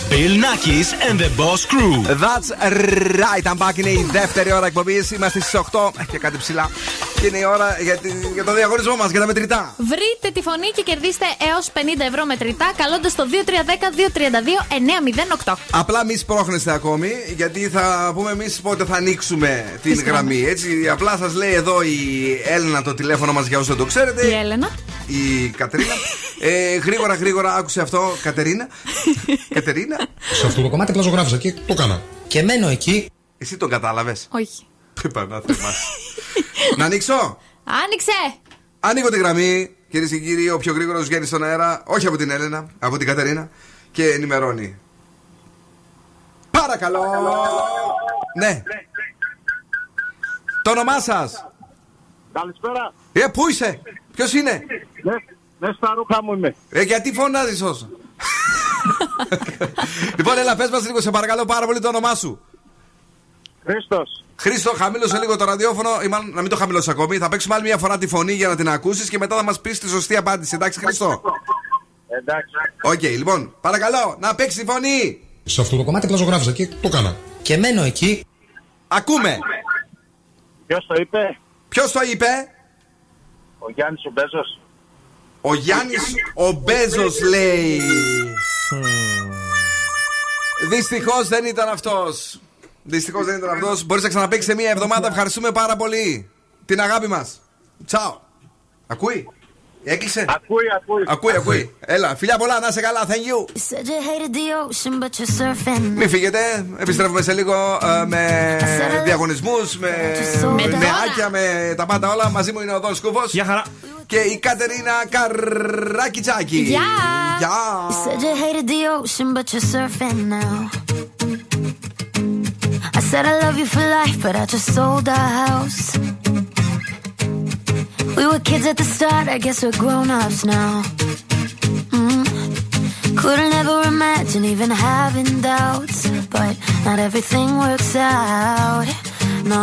Bill Nackis and the Boss Crew. That's right, I'm back. Είναι η δεύτερη ώρα εκπομπής. Είμαστε στις 8 και κάτι ψηλά. Και είναι η ώρα για, τη- για το διαγωνισμό μας, για τα μετρητά. Βρείτε τη φωνή και κερδίστε έως 50 ευρώ μετρητά καλώντας το 2310-232-908. Απλά μη σπρώχνεστε ακόμη, γιατί θα πούμε εμείς πότε θα ανοίξουμε την Τις γραμμή. Έτσι, απλά σας λέει εδώ η Έλληνα το τηλέφωνο μας για όσου δεν το ξέρετε. Η Έλενα. Η Κατερίνα. ε, γρήγορα, γρήγορα άκουσε αυτό, Κατερίνα. Κατερίνα. Σε αυτό το κομμάτι απλά ζωγράφιζα και το έκανα. Και μένω εκεί. Εσύ τον κατάλαβες; Όχι. Πανάθεμα. Να ανοίξω. Άνοιξε! Ανοίγω τη γραμμή, κυρίες και κύριοι. Ο πιο γρήγορος βγαίνει στον αέρα, όχι από την Έλενα, από την Κατερίνα και ενημερώνει. Παρακαλώ. Ναι. Το όνομά σας; Καλησπέρα. Ε, πού είσαι, ποιος είναι; Ναι, ναι, στα ρούχα μου είμαι. Ε, γιατί φωνάζεις τόσο; λοιπόν, έλα, πες μας λίγο, σε παρακαλώ πάρα πολύ το όνομά σου. Χρήστος. Χρήστο, χαμήλωσε λίγο το ραδιόφωνο, ή μάλλον να μην το χαμηλώσει ακόμη. Θα παίξουμε άλλη μια φορά τη φωνή για να την ακούσεις και μετά θα μας πεις τη σωστή απάντηση. Εντάξει, Χρήστο; Εντάξει. Οκ, λοιπόν, παρακαλώ, να παίξει τη φωνή. Σε αυτό το κομμάτι απλά ζωγράφιζα και το έκανα. Και μένω εκεί. Ακούμε. Ποιος το είπε, Ποιος το είπε, ο Γιάννης ο Μπέζο. Ο Γιάννης ο Μπέζος λέει. Δυστυχώς δεν ήταν αυτός. Δυστυχώς δεν ήταν αυτός. Μπορείς να ξαναπέξεις σε μία εβδομάδα. Ευχαριστούμε πάρα πολύ. Την αγάπη μας. Τσαο. Ακούει; Έκλεισε; Ακούει, ακούει. Ακούει, ακούει. Έλα, φιλιά πολλά, να είσαι καλά. Thank you. You said you hated the ocean, but you're surfing. Μην φύγετε. Επιστρέφουμε σε λίγο ε, με διαγωνισμούς, με Με τα νεάκια, με τα πάντα όλα. Μαζί μου είναι ο Δόν Σκούφο. Γεια χαρά. Και η Κατερίνα Καρακιτσάκη. Γεια. Γεια. You said you hated the ocean, but you're surfing now. I said I love you for life, but I just sold our house. We were kids at the start, I guess we're grown ups now. Mm. Couldn't ever imagine even having doubts, but not everything works out. No,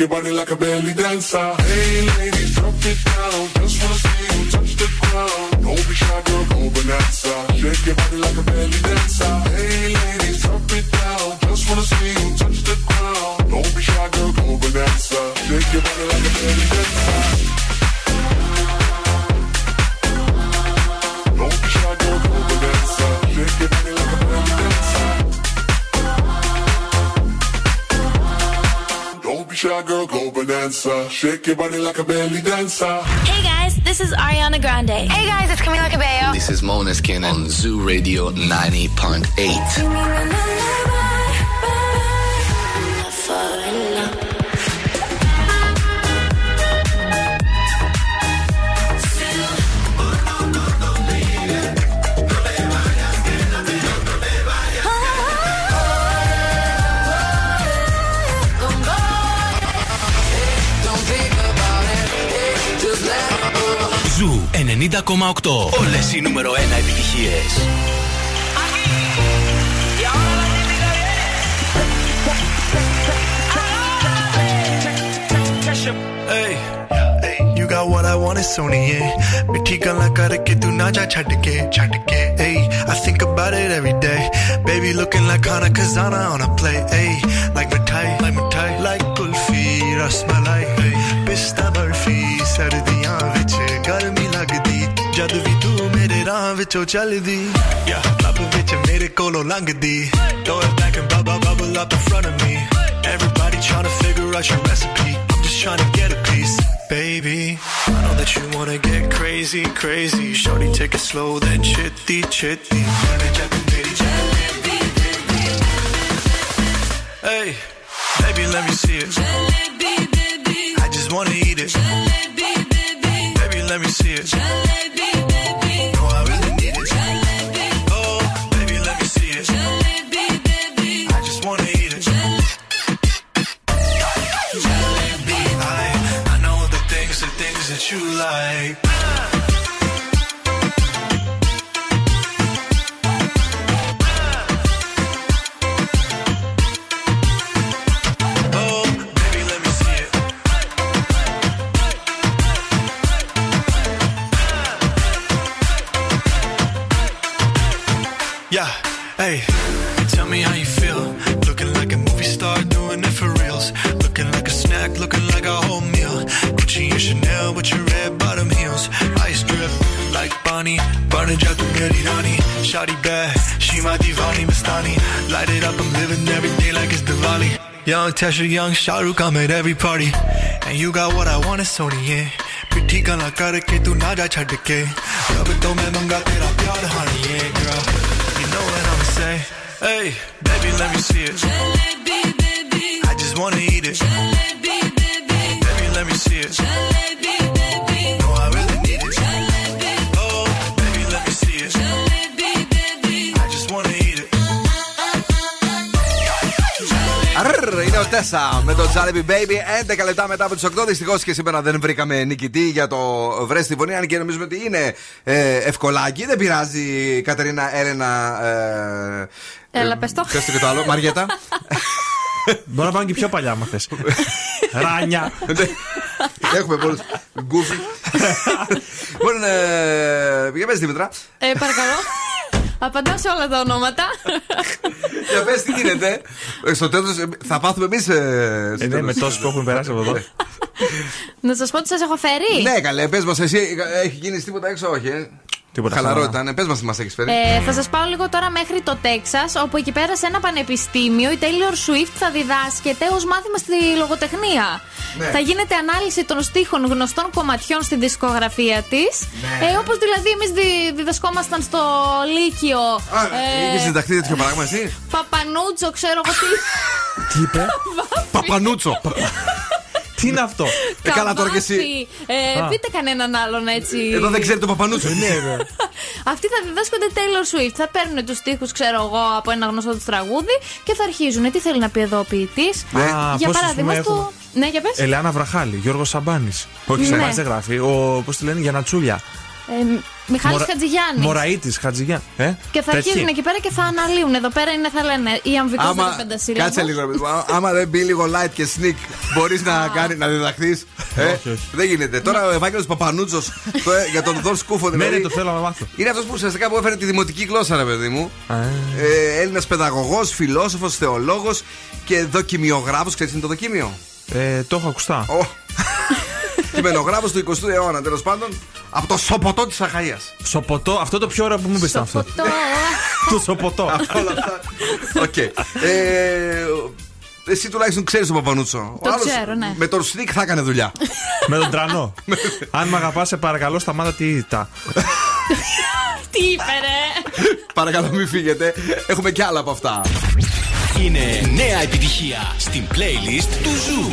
Your body like a belly Shake your body like a belly dancer. Hey guys, this is Ariana Grande. Hey guys, it's Camila Cabello. This is Moneskin on Zoo Radio 90.8. Ζου 90,8. Οι νούμερο 1. Hey, hey, you got what I want, it's on the end. मिठी गल्ला करके तू ना hey, I think about it every day. Baby looking like Hana Kazana on a play. Hey, like मिठाई like मिठाई like कुल्फी रसमलाई hey, ਗਰਮੀ ਲੱਗਦੀ ਜਦ ਵੀ ਤੂੰ ਮੇਰੇ ਰਾਹ ਵਿੱਚੋਂ ਚੱਲਦੀ yeah ਲੱਭ ਵਿੱਚ ਮੇਰੇ ਕੋਲੋਂ ਲੰਘਦੀ throw it back and bubble bubble up in front of me everybody trying to figure out your recipe I'm just trying to get a piece baby I know that you wanna get crazy crazy shorty take it slow then chitty chitty Hey, baby, let me see it. I just wanna eat it. Let me see it. my divani Mastani. Light it up, I'm living every day like it's Diwali. Young Tesha, young Shahrukh, I'm at every party. And you got what I want, it's Sony, yeah. ਮਿੱਠੀ ਗੱਲਾਂ ਕਰਕੇ ਤੂੰ ਨਾ ਜਾ ਛੱਡ ਕੇ ਰੱਬ ਤੋਂ ਮੈਂ ਮੰਗਾ ਤੇਰਾ ਪਿਆਰ ਹਾਣੀਏ girl you know what I'm say hey baby let me see it Jalebi, baby. I just wanna eat it Jalebi, Αρρρ, Είναι ο Τέσσα με το Jollibee Baby. 11 λεπτά μετά από τις 8. Δυστυχώς και σήμερα δεν βρήκαμε νικητή για το βρες στη φωνή. Αν και νομίζουμε ότι είναι ε, ευκολάκι. Δεν πειράζει, Κατερίνα Έλενα. Ε, Έλα, πες το. Πες το και το άλλο. Μαριέτα. Μπορεί να πάμε και πιο παλιά, άμα θες. Ράνια. Έχουμε πολλούς. Γκούφι. Λοιπόν, ε, για πες Δήμητρα. Ε, παρακαλώ. Απαντάω σε όλα τα ονόματα. Για πες τι γίνεται. Ε, Στο τέλος θα πάθουμε εμείς. Ε, ναι, με τόσους που έχουν περάσει από εδώ. Να σας πω τι σας έχω φέρει. Ναι, καλέ, πες μας εσύ. Έχει γίνει τίποτα έξω, όχι. Ε; Τίποτα. Χαλαρό χαλαρά. ήταν. Πες μας τι μας έχεις φέρει. Ε, θα σας πάω λίγο τώρα μέχρι το Τέξας, όπου εκεί πέρα σε ένα πανεπιστήμιο η Taylor Swift θα διδάσκεται ως μάθημα στη λογοτεχνία. Ναι. Θα γίνεται ανάλυση των στίχων γνωστών κομματιών στη δισκογραφία της. Ναι. Ε, Όπως δηλαδή εμείς δι- διδασκόμασταν στο Λύκειο. ε, Είχες συνταχθεί τέτοιο πράγμα εσύ; Παπανούτσο, ξέρω εγώ τι. Τι είπε; Παπανούτσο. Τι είναι αυτό; Ε, καλά τώρα και εσύ. Καβάφι. Ε, Α. πείτε κανέναν άλλον έτσι. Εδώ δεν ξέρει το Παπανούτσο. Ναι, Αυτοί θα διδάσκονται Taylor Swift. Θα παίρνουν τους τοίχου, ξέρω εγώ, από ένα γνωστό του τραγούδι και θα αρχίζουν. Τι θέλει να πει εδώ ο ποιητής; Ναι. Α, Για πώς, ας παράδειγμα, πούμε, στο. έχουμε- Ναι, για πες. Ελεάνα Βραχάλη, Γιώργος Σαμπάνης. Όχι, Ναι. Σαμπάνης δεν γράφει. Ο, πώς τη λένε, Γιανατσούλια. Ε, Μιχάλης Χατζηγιάννης. Μωραήτης, Χατζηγιάννης. Ε; Και θα αρχίζουν εκεί πέρα και θα αναλύουν. Εδώ πέρα είναι, θα λένε, η αμβικός Άμα, πεντασύλλαβο. κάτσε λίγο. ρε παιδί μου. Ά- Άμα δεν μπει λίγο light και sneak, μπορείς να, κάνει, να διδαχθείς. Όχι, όχι. Δεν γίνεται. Τώρα ο Ευάγγελος Παπανούτσος ε, για τον Δον Σκούφο Ναι, δηλαδή. ναι, το θέλω να μάθω. Είναι αυτός που ουσιαστικά που έφερε τη δημοτική γλώσσα, ρε παιδί μου. Α. Ε, Έλληνας παιδαγωγός, φιλόσοφος, θεολόγος και δοκιμιογράφος. Ξέρεις τι είναι το δοκίμιο; Ε, το έχω ακουστά. Κειμενογράφος του 20ου αιώνα, τέλος πάντων. Από το σοποτό της Αχαία. Σοποτό, αυτό το πιο ωραίο που μου είπε ήταν αυτό. Το... Το σοποτό. Όλα αυτά. Οκ. Ε, Εσύ τουλάχιστον ξέρεις τον Παπανούτσο. Ο Το άλλος ξέρω, ναι. Με τον Σνίκ θα έκανε δουλειά. Με τον τρανό. Αν με αγαπάς, σε παρακαλώ, σταμάτα τη ήττα. Τι είπε, ρε. Παρακαλώ, μην φύγετε. Έχουμε κι άλλα από αυτά. Είναι νέα επιτυχία στην playlist του Ζου.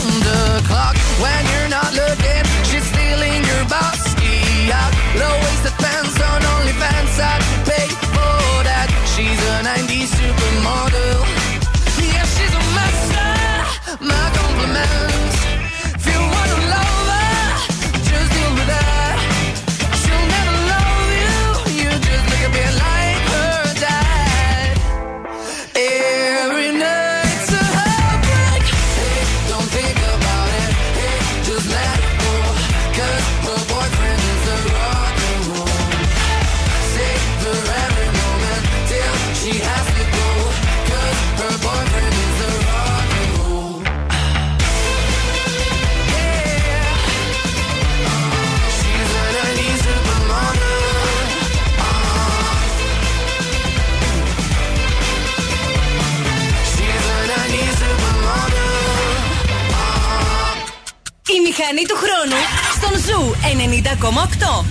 Ζου 90,8.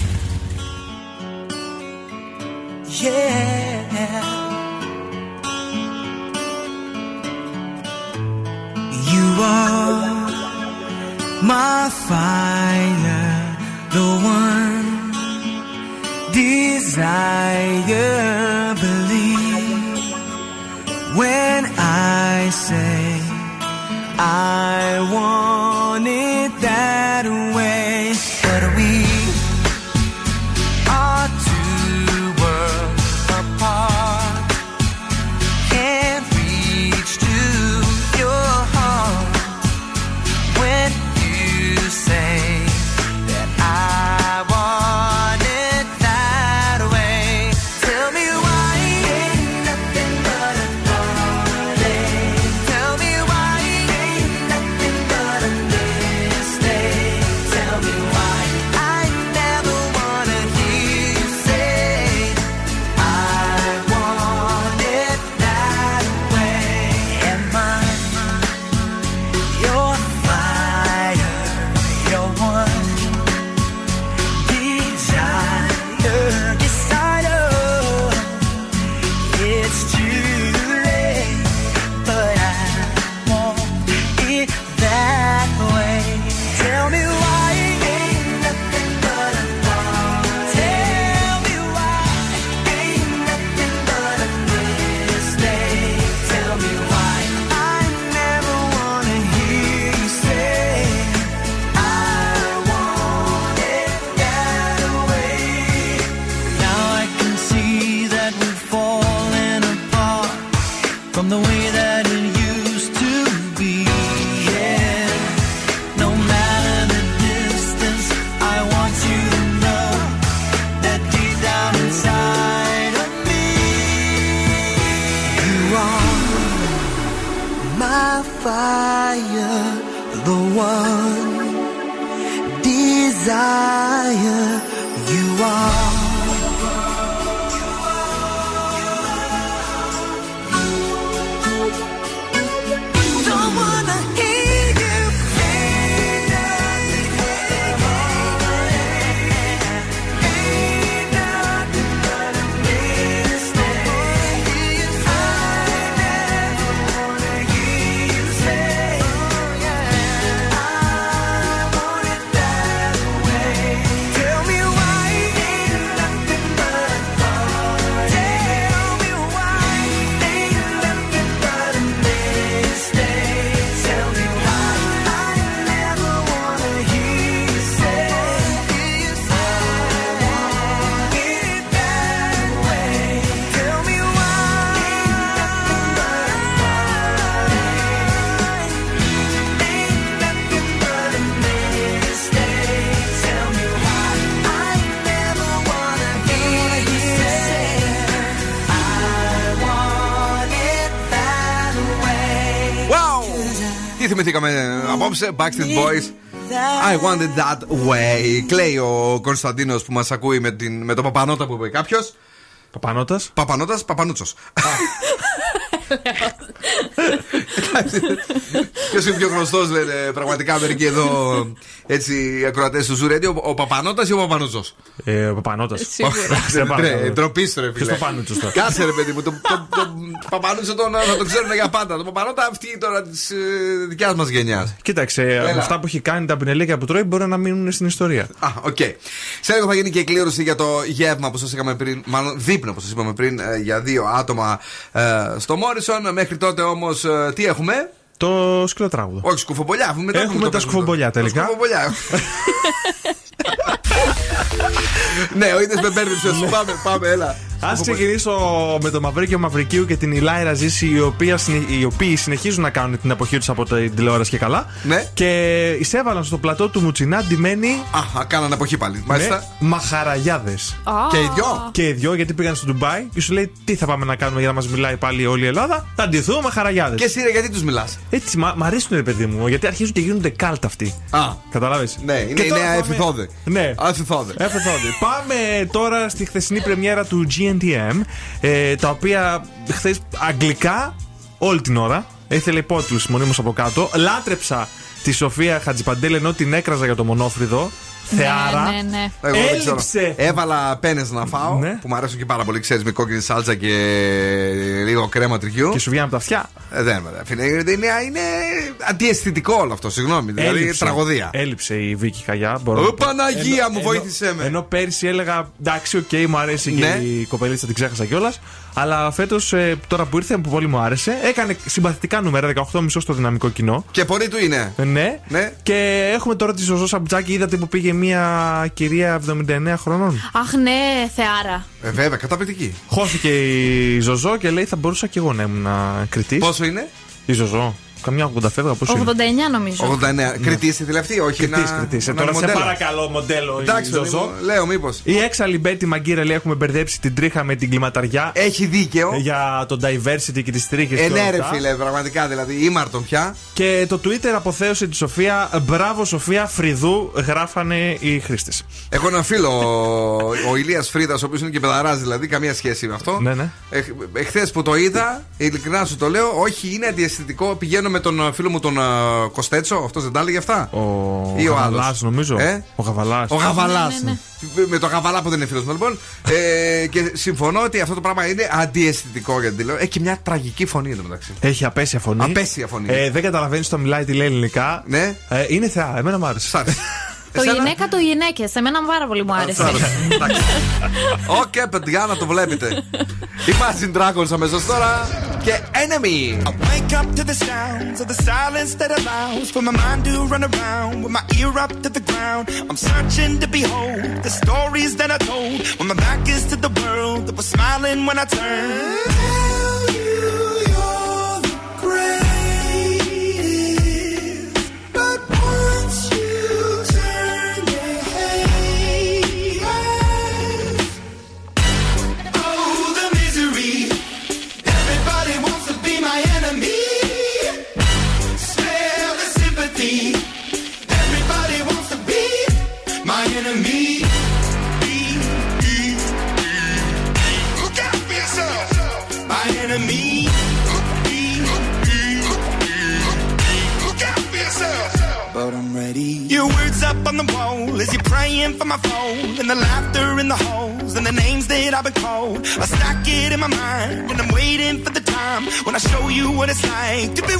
Yeah. You are my fire, the one desire. Απόψε Backstreet Boys. I wanted that way. Κλαίει ο Κωνσταντίνος που μας ακούει με, την, με το παπανότα που είπε κάποιος. Παπανότας; Παπανότας, παπανούτσος. Ποιο είναι πιο γνωστός, λένε πραγματικά μερικοί εδώ έτσι ακροατές του Ζουρέντι, ο, ο Παπανότα ή ο Παπανούτσος; Ε, ο Παπανότα. Ναι, ντροπής σου, ρε Ποιος φίλε. το Παπανούτσος τώρα; Κάτσε ρε παιδί μου, το, το, το Παπανούτσο τον, θα το ξέρουν για πάντα. Το Παπανότα αυτή τώρα της δικιάς μας γενιάς. Κοίταξε, Έλα. αυτά που έχει κάνει τα μπινελίκια που τρώει μπορεί να μείνουν στην ιστορία. Α, οκ. Σε λίγο θα γίνει και η κλήρωση για το γεύμα που σας είχαμε πριν, μάλλον δείπνο που σας είπαμε πριν, ε, για δύο άτομα ε, στο Morrison. Μέχρι τότε όμως, τι έχουμε; Romeo? Το σκυλοτράγουδο. Όχι, σκουφομπολιά. Μετά Έχουμε το τα παίζουμε σκουφομπολιά τώρα. τελικά. Τα σκουφομπολιά. ναι, ο είδε με μπέρδεψε. Πάμε, πάμε, έλα. Α ξεκινήσω με το Μαυρίκιο Μαυρικίου και την Ηλάιρα Ζήση, οι, οποία, συνε- οι οποίοι συνεχίζουν να κάνουν την εποχή τους από την τηλεόραση και καλά. Ναι. Και εισέβαλαν στο πλατό του Μουτσινά ντυμένοι. Α, κάνανε εποχή πάλι. Μάλιστα. Με μαχαραγιάδε. Και οι δυο. Και οι δυο γιατί πήγαν στο Ντουμπάι και σου λέει τι θα πάμε να κάνουμε για να μας μιλάει πάλι όλη η Ελλάδα; Θα ντυθούμε μαχαραγιάδες. Και εσύ, ρε, γιατί τους μιλάς; Έτσι, μα, μ' αρέσουν ρε παιδί μου, γιατί αρχίζουν και γίνονται κάλτ αυτοί. Α. Καταλάβεις. Ναι, είναι η νέα εφηθόδε. Ναι. Αφιθόδε. Εφεθόδη. Πάμε τώρα στη χθεσινή πρεμιέρα του GNTM, ε, τα οποία χθες αγγλικά όλη την ώρα. Ήθελε υπότιτλου μονίμως από κάτω. Λάτρεψα τη Σοφία Χατζιπαντέλ ενώ την έκραζα για το μονόφρυδο. Θεάρα. Ναι, ναι. Εγώ δεν ξέρω. Έλειψε. Έβαλα πένες να φάω Ναι. που μου αρέσουν και πάρα πολύ. Ξέρεις με κόκκινη σάλτσα και λίγο κρέμα τρικιού. Και σου βγαίνει από τα αυτιά. Ε, δεν με φίλε. Είναι, είναι αντιαισθητικό όλο αυτό. Συγγνώμη. Δηλαδή Έλειψε. τραγωδία. Έλειψε η Βίκη Καγιά. Μπορώ Ω, να πω. Παναγία Ενώ- μου, ενώ- βοήθησέ με. Ενώ πέρυσι έλεγα εντάξει, οκ, μου αρέσει και Ναι. η κοπελίτσα την ξέχασα κιόλας. Αλλά φέτος, τώρα που ήρθε, που πολύ μου άρεσε, έκανε συμπαθητικά νούμερα, 18,5 στο δυναμικό κοινό. Και πορεί του είναι. Ε, Ναι. Ναι. Και έχουμε τώρα τη Ζωζό Σαπουντζάκη. Είδατε που πήγε μια κυρία 79 χρονών. Αχ, ναι, θεάρα. Ε, βέβαια, καταπληκτική. Χώθηκε η Ζωζό και λέει θα μπορούσα και εγώ να ήμουν κριτής. Πόσο είναι; Η Ζωζό. Καμιά 80 φεύγα, πώς είναι; 89 νομίζω. 89. Κριτής ήθελε αυτή, όχι Κριτής, να. κριτής. Ε, να τώρα σε μοντέλο. παρακαλώ, μοντέλο η Εντάξει, παιδί Ζωζό. μου, λέω μήπως. Η έξαλλη Μπέτη Μαγκύρα λέει έχουμε μπερδέψει την τρίχα με την κλιματαριά. Έχει δίκαιο. Για το diversity και τις τρίχες Ε, ναι, ρε φίλε, πραγματικά δηλαδή. Ήμαρτον πια. Και το Twitter αποθέωσε τη Σοφία. Μπράβο, Σοφία Φρυδού, γράφανε οι χρήστες. Έχω έναν φίλο, ο, ο Ηλίας Φρίδα, ο οποίος είναι και παιδαρά δηλαδή, καμία σχέση με αυτό. Ναι, ναι. Εχθέ που το είδα, ειλικρινά σου το λέω, όχι, είναι αντιαισθητικό. Πηγαίνω με τον ε, φίλο μου τον ε, Κοστέτσο, αυτός δεν τα έλεγε αυτά; Ο Ή ο Γαβαλάς, άλλος; νομίζω. Ε; Ο Γαβαλάς. Ο Γαβαλάς. Ναι, ναι, Με τον Γαβαλά που δεν είναι φίλος μου, λοιπόν. ε, και συμφωνώ ότι αυτό το πράγμα είναι αντιαισθητικό για την τηλεόραση. Έχει και μια τραγική φωνή εδώ μεταξύ. Έχει απέσια φωνή. Απέσια φωνή. Ε, δεν καταλαβαίνεις το μιλάει, τι λέει ελληνικά. Ναι. Ε, είναι θεά, εμένα μου άρεσε. Σ' άρεσε. Το Εσένα? γυναίκα το γυναίκε. Σε μένα πάρα πολύ μου άρεσε. Σ' άρεσε. Εντάξει. Οκ, παιδιά, να το βλέπετε. Imagine Dragons αμέσω τώρα και Enemy. Wake up to the sounds of the silence that allows for my mind to run around with my ear up to the ground. I'm searching to behold the stories that I told when my back is to the world that was smiling when I turned. It's like to be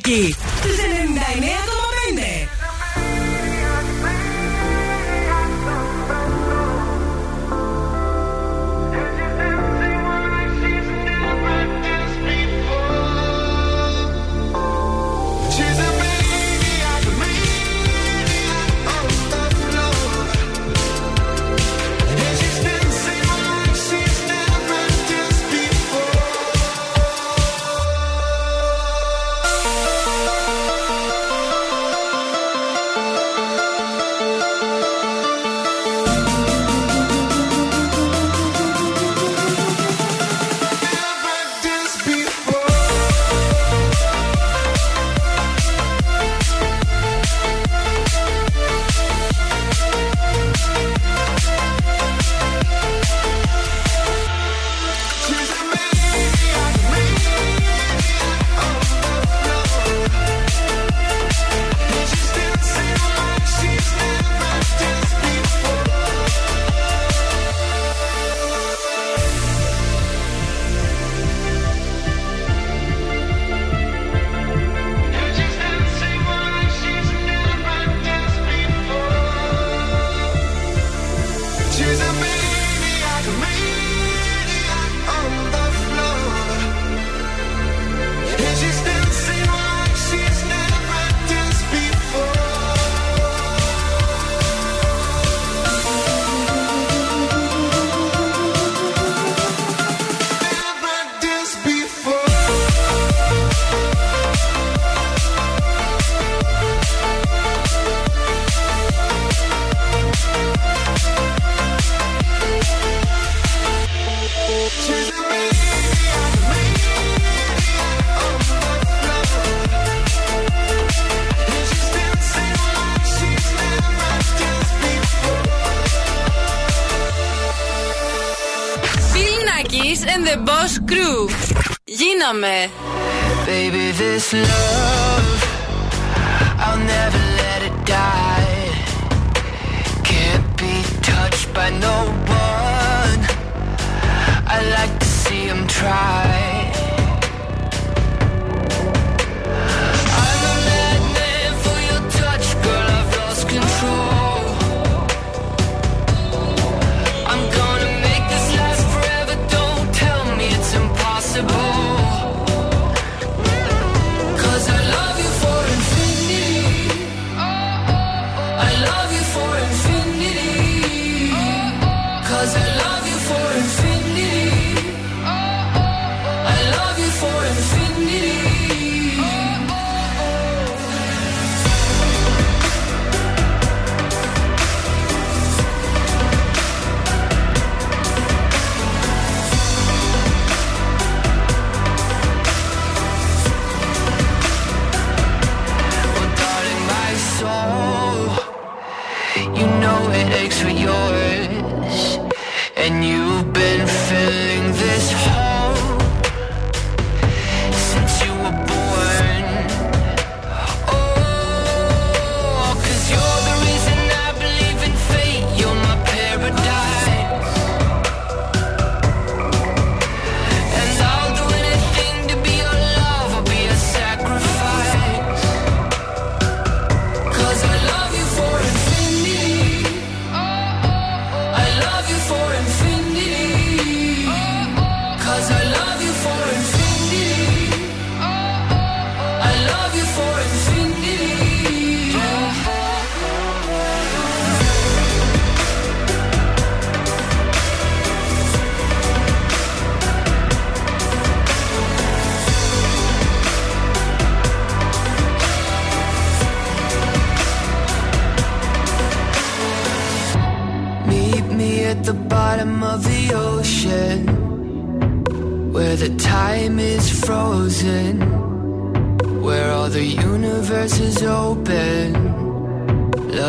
στη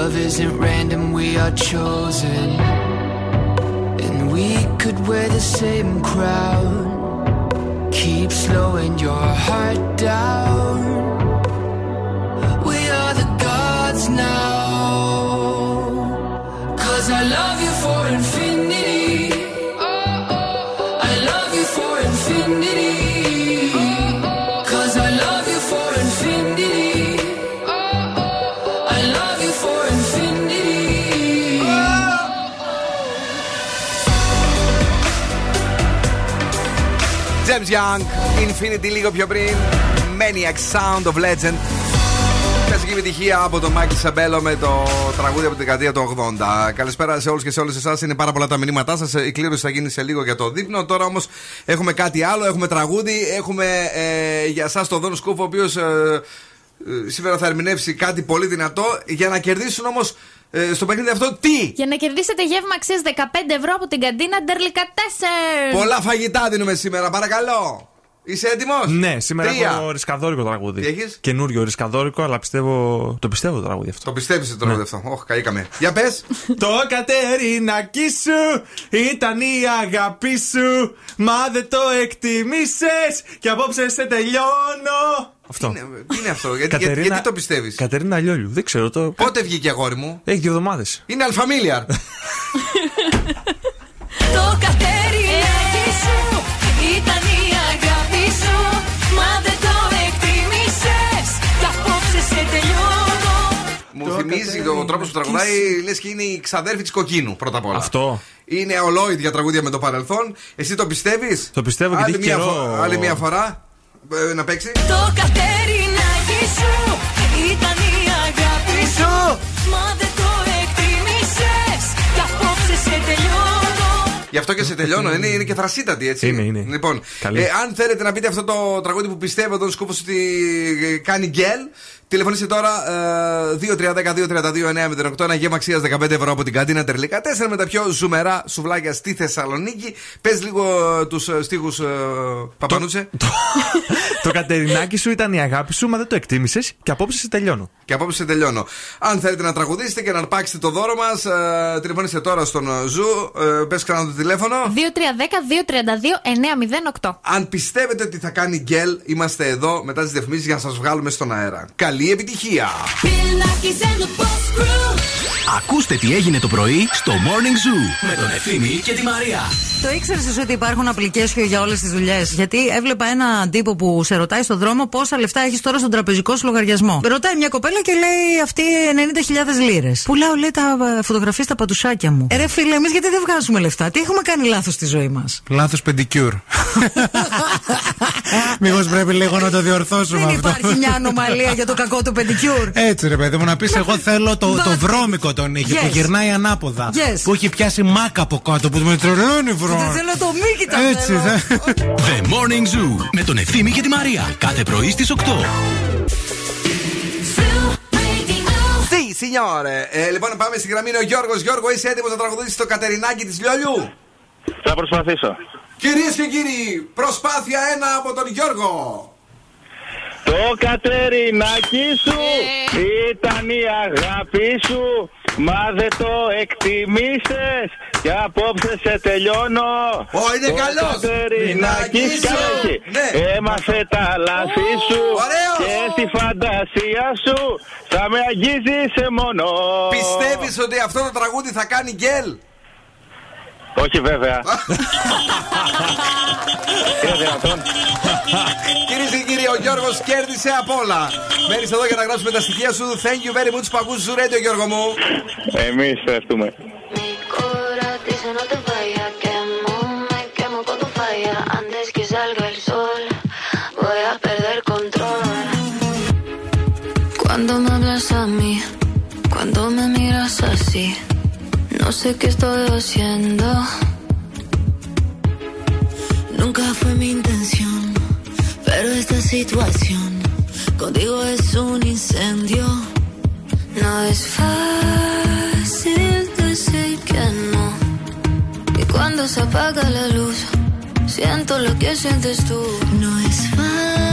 Love isn't random, we are chosen. And we could wear the same crown. Keep slowing your heart down. We are the gods now. Cause I love you for infinity. Young, Infinity λίγο πιο πριν. Maniac Sound of Legend. Κλασική επιτυχία από τον Μάικλ Σαμπέλο με το τραγούδι από την δεκαετία του 80. Καλησπέρα σε όλους και σε όλες εσάς. Είναι πάρα πολλά τα μηνύματά σας. Η κλήρωση θα γίνει σε λίγο για το δείπνο. Τώρα όμως έχουμε κάτι άλλο. Έχουμε τραγούδι. Έχουμε ε, για εσά τον Δόνο Σκούφο, ο οποίος ε, ε, σήμερα θα ερμηνεύσει κάτι πολύ δυνατό. Για να κερδίσουν όμως ε, στο παιχνίδι αυτό τι; Για να κερδίσετε γεύμα αξίας 15 ευρώ από την καντίνα Ντερλικα 4. Πολλά φαγητά δίνουμε σήμερα, παρακαλώ. Είσαι έτοιμος; Ναι, σήμερα Τρία. έχω ρισκαδόρικο τραγούδι. Τι έχεις; Καινούριο ρισκαδόρικο, αλλά πιστεύω. Το πιστεύω το τραγούδι αυτό. Το πιστεύεις το τραγούδι αυτό; Όχι, καήκαμε. Για πες. Το Κατερινάκι σου ήταν η αγάπη σου. Μα δεν το εκτιμήσες και απόψε σε τελειώνω. Αυτό. Τι είναι αυτό, γιατί, γιατί, γιατί το πιστεύεις; Κατερίνα Λιόλιου, δεν ξέρω το. Πότε βγήκε αγόρι μου; Έχει δύο εβδομάδες. Είναι αλφαμίλιαρ. Το Κατερινάκι σου ήταν η αγάπη σου Μα δεν το εκτίμησες Κι απόψε σε τελειώνω Μου θυμίζει ο τρόπος που τραγουδάει, λες και είναι η ξαδέρφη της κοκκίνου πρώτα απ' όλα. Αυτό. Είναι ολόιδια τραγούδια με το παρελθόν. Εσύ το πιστεύεις; Το πιστεύω γιατί άλλη, έχει μία καιρό. φο- άλλη μία φορά. Ε, να παίξει. Το Κατερινάκι σου ήταν η αγάπη σου Μα δεν το εκτίμησες Κι απόψε σε τελειώνω Γι' αυτό και σε τελειώνω. είναι, είναι και θρασίτατη, έτσι. Είναι, είναι. Λοιπόν, Καλή. ε, αν θέλετε να πείτε αυτό το τραγούδι που πιστεύω τον σκούφος ότι ε, κάνει γκέλ, τηλεφωνήστε τώρα ε, 2-3-10-2-32-908. Ένα γεύμα αξίας 15 ευρώ από την καντίνα Τερλικά. 4 με τα πιο ζουμερά σουβλάκια στη Θεσσαλονίκη. Πες λίγο τους στίχους ε, Παπανούτσε. το Κατερινάκι σου ήταν η αγάπη σου, μα δεν το εκτίμησες και απόψε σε τελειώνω. Και απόψε σε τελειώνω. Αν θέλετε να τραγουδήσετε και να αρπάξετε το δώρο μας, ε, τηλεφωνήστε τώρα στον ε, Zoo. Ε, Πες ξανά το τηλέφωνο. 2-3-10-2-32-908. Αν πιστεύετε ότι θα κάνει γκέλ, είμαστε εδώ μετά τις διαφημίσεις για να σας βγάλουμε στον αέρα. Καλή επιτυχία! Ακούστε τι έγινε το πρωί στο Morning Zoo με τον Ευθύμη και τη Μαρία. Το ήξερες εσύ ότι υπάρχουν application για όλες τις δουλειές; Γιατί έβλεπα έναν τύπο που σε ρωτάει στον δρόμο πόσα λεφτά έχεις τώρα στον τραπεζικό σου λογαριασμό. Ρωτάει μια κοπέλα και λέει αυτή 90.000 λίρες. Πουλάω, λέει, τα φωτογραφίες στα πατουσάκια μου. Ε, ρε φίλε, εμείς γιατί δεν βγάζουμε λεφτά; Τι έχουμε κάνει λάθος στη ζωή μας; Λάθος πεντικιούρ. Μήπως πρέπει λίγο να το διορθώσουμε Δεν αυτό; υπάρχει μια ανομαλία για το κακό του πεντικιούρ. Έτσι ρε παιδί μου, να πεις εγώ θέλω το, το βρώμικο τον είχε που Yes. γυρνάει ανάποδα. Yes. Που έχει πιάσει μάκα από κάτω που με τρελαίνει βρώμικο. Δεν θέλω το μήκη τα Έτσι, θέλω. δε. The Morning Zoo με τον Ευθύμη και τη Μαρία. Κάθε πρωί στις 8. Τι, σινιόρε. Ε, λοιπόν, πάμε στη γραμμή. Είναι ο Γιώργος. Γιώργο, είσαι έτοιμος να τραγουδήσεις το Κατερινάκι της Λιόλιου; Θα προσπαθήσω. Κυρίες και κύριοι, προσπάθεια ένα από τον Γιώργο. Το Κατερινάκι σου ήταν η αγάπη σου Μα δεν το εκτιμήσες Και απόψε σε τελειώνω Ω, είναι Το καλός. Κατερινάκι Ρινάκι σου. καλό έχει. Ναι. Έμαθε τα λάθη σου Ωραίος. Και στη φαντασία σου Θα με αγγίζεις σε μόνο Πιστεύεις ότι αυτό το τραγούδι θα κάνει γκέλ; Όχι βέβαια Είναι δυνατόν Κυρίε και κύριοι, ο Γιώργο κέρδισε απ' όλα. Μένει εδώ για να γράψουμε τα στοιχεία σου. Thank you very much που ακούς σου radio, Γιώργο μου. Εμείς ευχαριστούμε Ahora dice no te vayas, quemo, me quemo con tu falla. Antes que salga el sol, voy a perder control. Cuando me hablas a mí, cuando me miras así, no sé qué estoy haciendo. Nunca fue mi intención, pero esta situación contigo es un incendio. No es fácil decir que no. Cuando se apaga la luz, siento lo que sientes tú. No es fácil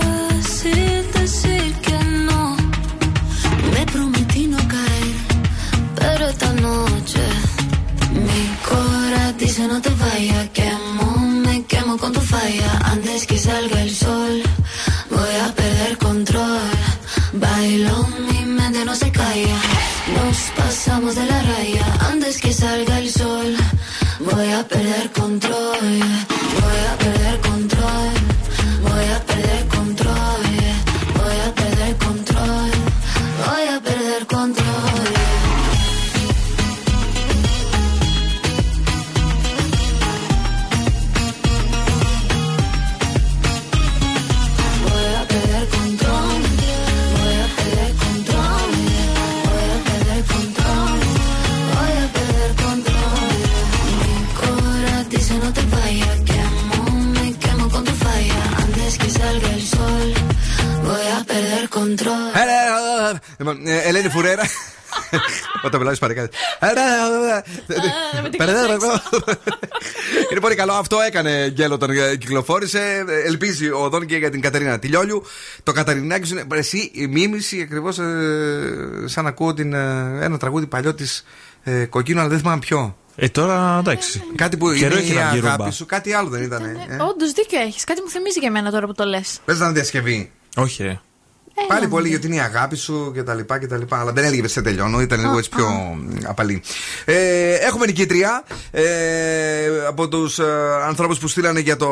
esta noche mi corazón dice no te vayas. Quemo, me quemo con tu falla. Antes que salga el sol, voy a perder control. Bailo, mi mente no se calla. Nos pasamos de la raya. Antes que salga el sol, voy a perder control. Λοιπόν, ε, Ελένη Φουρέρα. Όταν μιλάω Ισπανικά. Είναι πολύ καλό. Αυτό έκανε γκέλο όταν ε, κυκλοφόρησε. Ελπίζει ο Δόν και για την Κατερίνα Τηλιόλιου. Το Κατερινάκι σου είναι. Εσύ, η μίμηση ακριβώς σαν να ακούω την, ε, ένα τραγούδι παλιό της Κοκκίνου, αλλά δεν θυμάμαι ποιο. Ε, τώρα εντάξει. Κάτι που Καιρό είναι έχει η να βγει αγάπη ρούμπα. σου, κάτι άλλο δεν ήταν. Όντως δίκιο έχεις. Κάτι μου θυμίζει και εμένα τώρα που το λες. Πες να είναι διασκευή. Όχι, ρε. Πάλι πολύ γιατί είναι η αγάπη σου και τα λοιπά και τα λοιπά. Αλλά δεν έλεγε σε τελειώνω, ήταν λίγο έτσι πιο απαλή. Ε, έχουμε νικήτρια ε, από τους ε, ανθρώπους που στείλανε για το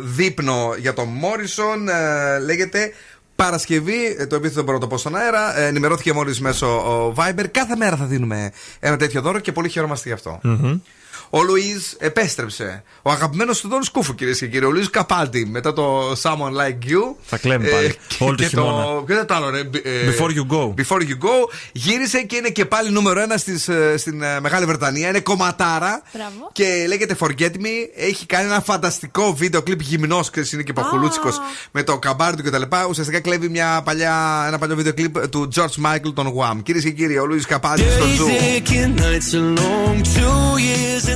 δείπνο για τον Μόρισον. Ε, λέγεται Παρασκευή, ε, το επίθετο δεν μπορώ να το πω στον αέρα. Ε, ενημερώθηκε μόλις μέσω ο Viber. Κάθε μέρα θα δίνουμε ένα τέτοιο δώρο και πολύ χαιρόμαστε γι' αυτό. Ο Λουίζ επέστρεψε. Ο αγαπημένος του Δόν Σκούφου, κυρίες και κύριοι. Ο Λουίζ Καπάλτη μετά το Someone Like You. Θα κλαίμε πάλι. Όλο το και χειμώνα. Ποιο είναι το άλλο, ρε. ε, Before you go. Before you go. Γύρισε και είναι και πάλι νούμερο ένα στις, ε, στην ε, Μεγάλη Βρετανία. Είναι κομματάρα. Μπράβο. Και λέγεται Forget Me. Έχει κάνει ένα φανταστικό βίντεο κλιπ γυμνός. Είναι και παχουλούτσικο με το καμπάρι του κτλ. Ουσιαστικά κλέβει μια παλιά, ένα παλιό βίντεο κλιπ του George Michael, τον Wham. Κυρίες και κύριοι, ο Λουίζ Καπάλτη στο Days Zoo.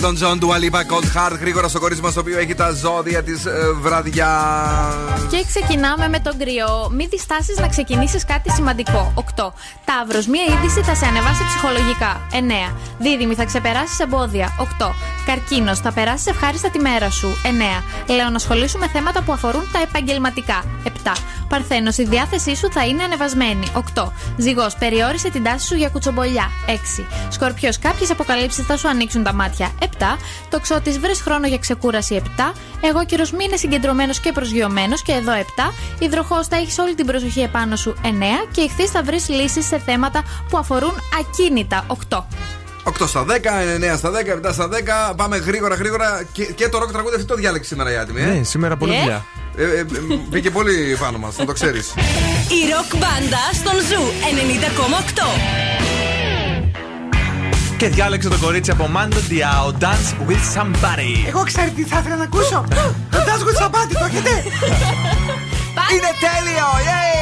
Των John του Αλίπα Cold Heart. Γρήγορα στο κορίτσι μας το οποίο έχει τα ζώδια της βραδιά. Και ξεκινάμε με τον κρυό. Μην διστάσεις να ξεκινήσεις κάτι σημαντικό. 8. Ταύρος. Μία είδηση θα σε ανεβάσει ψυχολογικά. 9. Δίδυμη. Θα ξεπεράσεις εμπόδια. 8. Καρκίνος. Θα περάσεις ευχάριστα τη μέρα σου. 9. Λέω να ασχολήσουμε με θέματα που αφορούν τα επαγγελματικά. 7. Παρθένος. Η διάθεσή σου θα είναι ανεβασμένη. 8. Ζυγό. Περιόρισε την τάση σου για κουτσομπολιά. 6. Σκορπιό. Κάποιε αποκαλύψει θα σου ανοίξουν τα μάτια. 7. Τοξότη. Βρε χρόνο για ξεκούραση. 7. Εγώ κύριο μήνε συγκεντρωμένο και προσγειωμένο και εδώ 7. Υδροχό θα έχει όλη την προσοχή επάνω σου 9. Και ηχθεί θα βρει λύσει σε θέματα που αφορούν ακίνητα 8. 8 στα 10, 9 στα 10, 7 στα 10. Πάμε γρήγορα, γρήγορα. Και, και το ροκ τραγούδι αυτό το διάλεξε σήμερα η άτιμη. Ε? Ναι, σήμερα πολύ Ε. δουλειά. Ε, ε, ε, μπήκε πολύ πάνω μα, να το ξέρει. Η ροκ μπάντα στον Ζου 90,8. Και διάλεξε το κορίτσι από Mando Diao Dance with Somebody. Εγώ ξέρω τι θα ήθελα να ακούσω. Το Dance with Somebody, το έχετε; Είναι τέλειο! I'm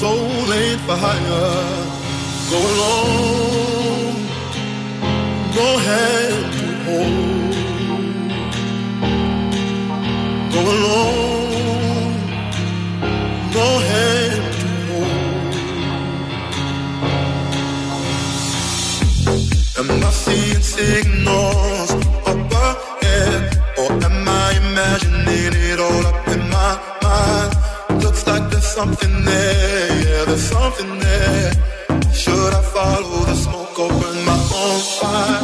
Soul ain't for hire. Go alone, go hand to hold. Go alone, go hand to hold. Am I seeing signals up ahead, or am I imagining something there, yeah, there's something there. Should I follow the smoke or burn my own fire?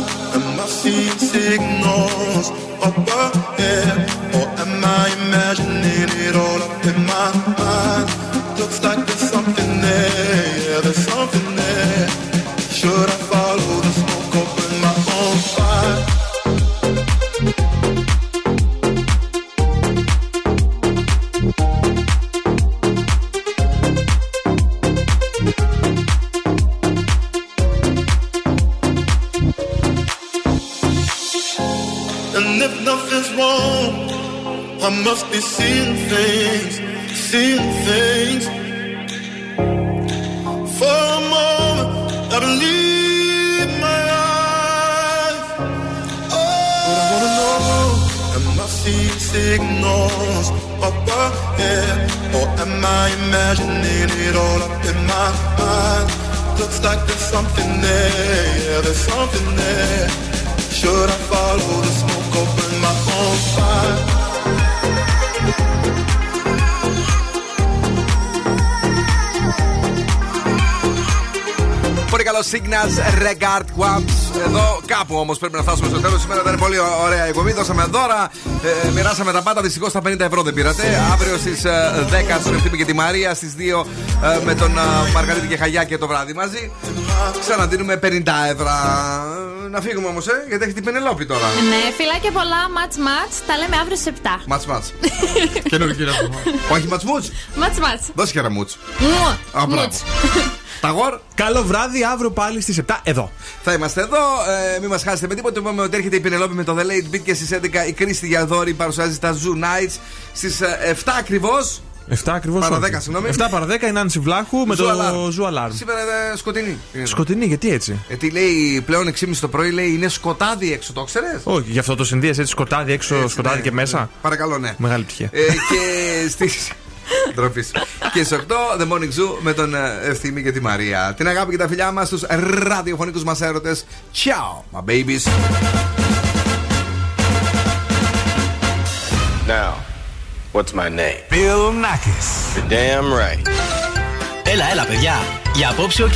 Signals Regard Quamps. Εδώ κάπου όμως πρέπει να φτάσουμε στο τέλος. Σήμερα ήταν πολύ ωραία η εκπομπή. Δώσαμε δώρα. Ε, μοιράσαμε τα πάντα. Δυστυχώς τα 50 ευρώ δεν πήρατε. Αύριο στις 10 στον Ευθύμη και τη Μαρία. Στις 2 ε, με τον ε, Μαργαρίτη και Χαγιάκη το βράδυ μαζί. Ξαναδίνουμε 50 ευρώ. Να φύγουμε όμως, ε, γιατί έχει την Πενελόπη τώρα. Ναι, φιλάκια πολλά, ματ ματ. Τα λέμε αύριο στις 7. Μάτς μάτς Καινούργιο κύριο Όχι μάτς μούτς Ματ ματ. Δώσε και ένα μούτς Α, μπράβο. Ταγόρ. Καλό βράδυ, αύριο πάλι στις 7 εδώ. Θα είμαστε εδώ. Ε, μην μας χάσετε με τίποτα. Είπαμε ότι έρχεται η Πινελόπη με το The Late Beat και στις 11 η Κρίστη Γιαδόρη παρουσιάζει τα Zoo Nights. Στις 7 ακριβώς. 7 ακριβώς. Παρά 10, συγγνώμη. 7 παρα 10 η Νάνση Βλάχου με το Zoo Alarm. Σήμερα είναι σκοτεινή. Σκοτεινή, γιατί έτσι; Γιατί λέει πλέον 6.30 το πρωί λέει είναι σκοτάδι έξω, το ξέρεις; Όχι, γι' αυτό το συνδύασε έτσι σκοτάδι έξω, σκοτάδι ναι, και μέσα. ναι. Παρακαλώ, ναι. Μεγάλη πτυχία. Ε, και στις. Ντροπή. και στις 8 The Morning Zoo με τον ε, Ευθύμη και τη Μαρία. Την αγάπη και τα φιλιά μας στους ραδιοφωνικούς μας έρωτες. Ciao, my babies. Now, what's my name? Bill Nakis. You're damn right. Έλα, έλα, παιδιά. Για απόψε, οκ.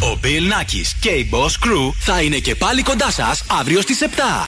Ο Bill Nakis και η Boss Crew θα είναι και πάλι κοντά σας αύριο στις 7.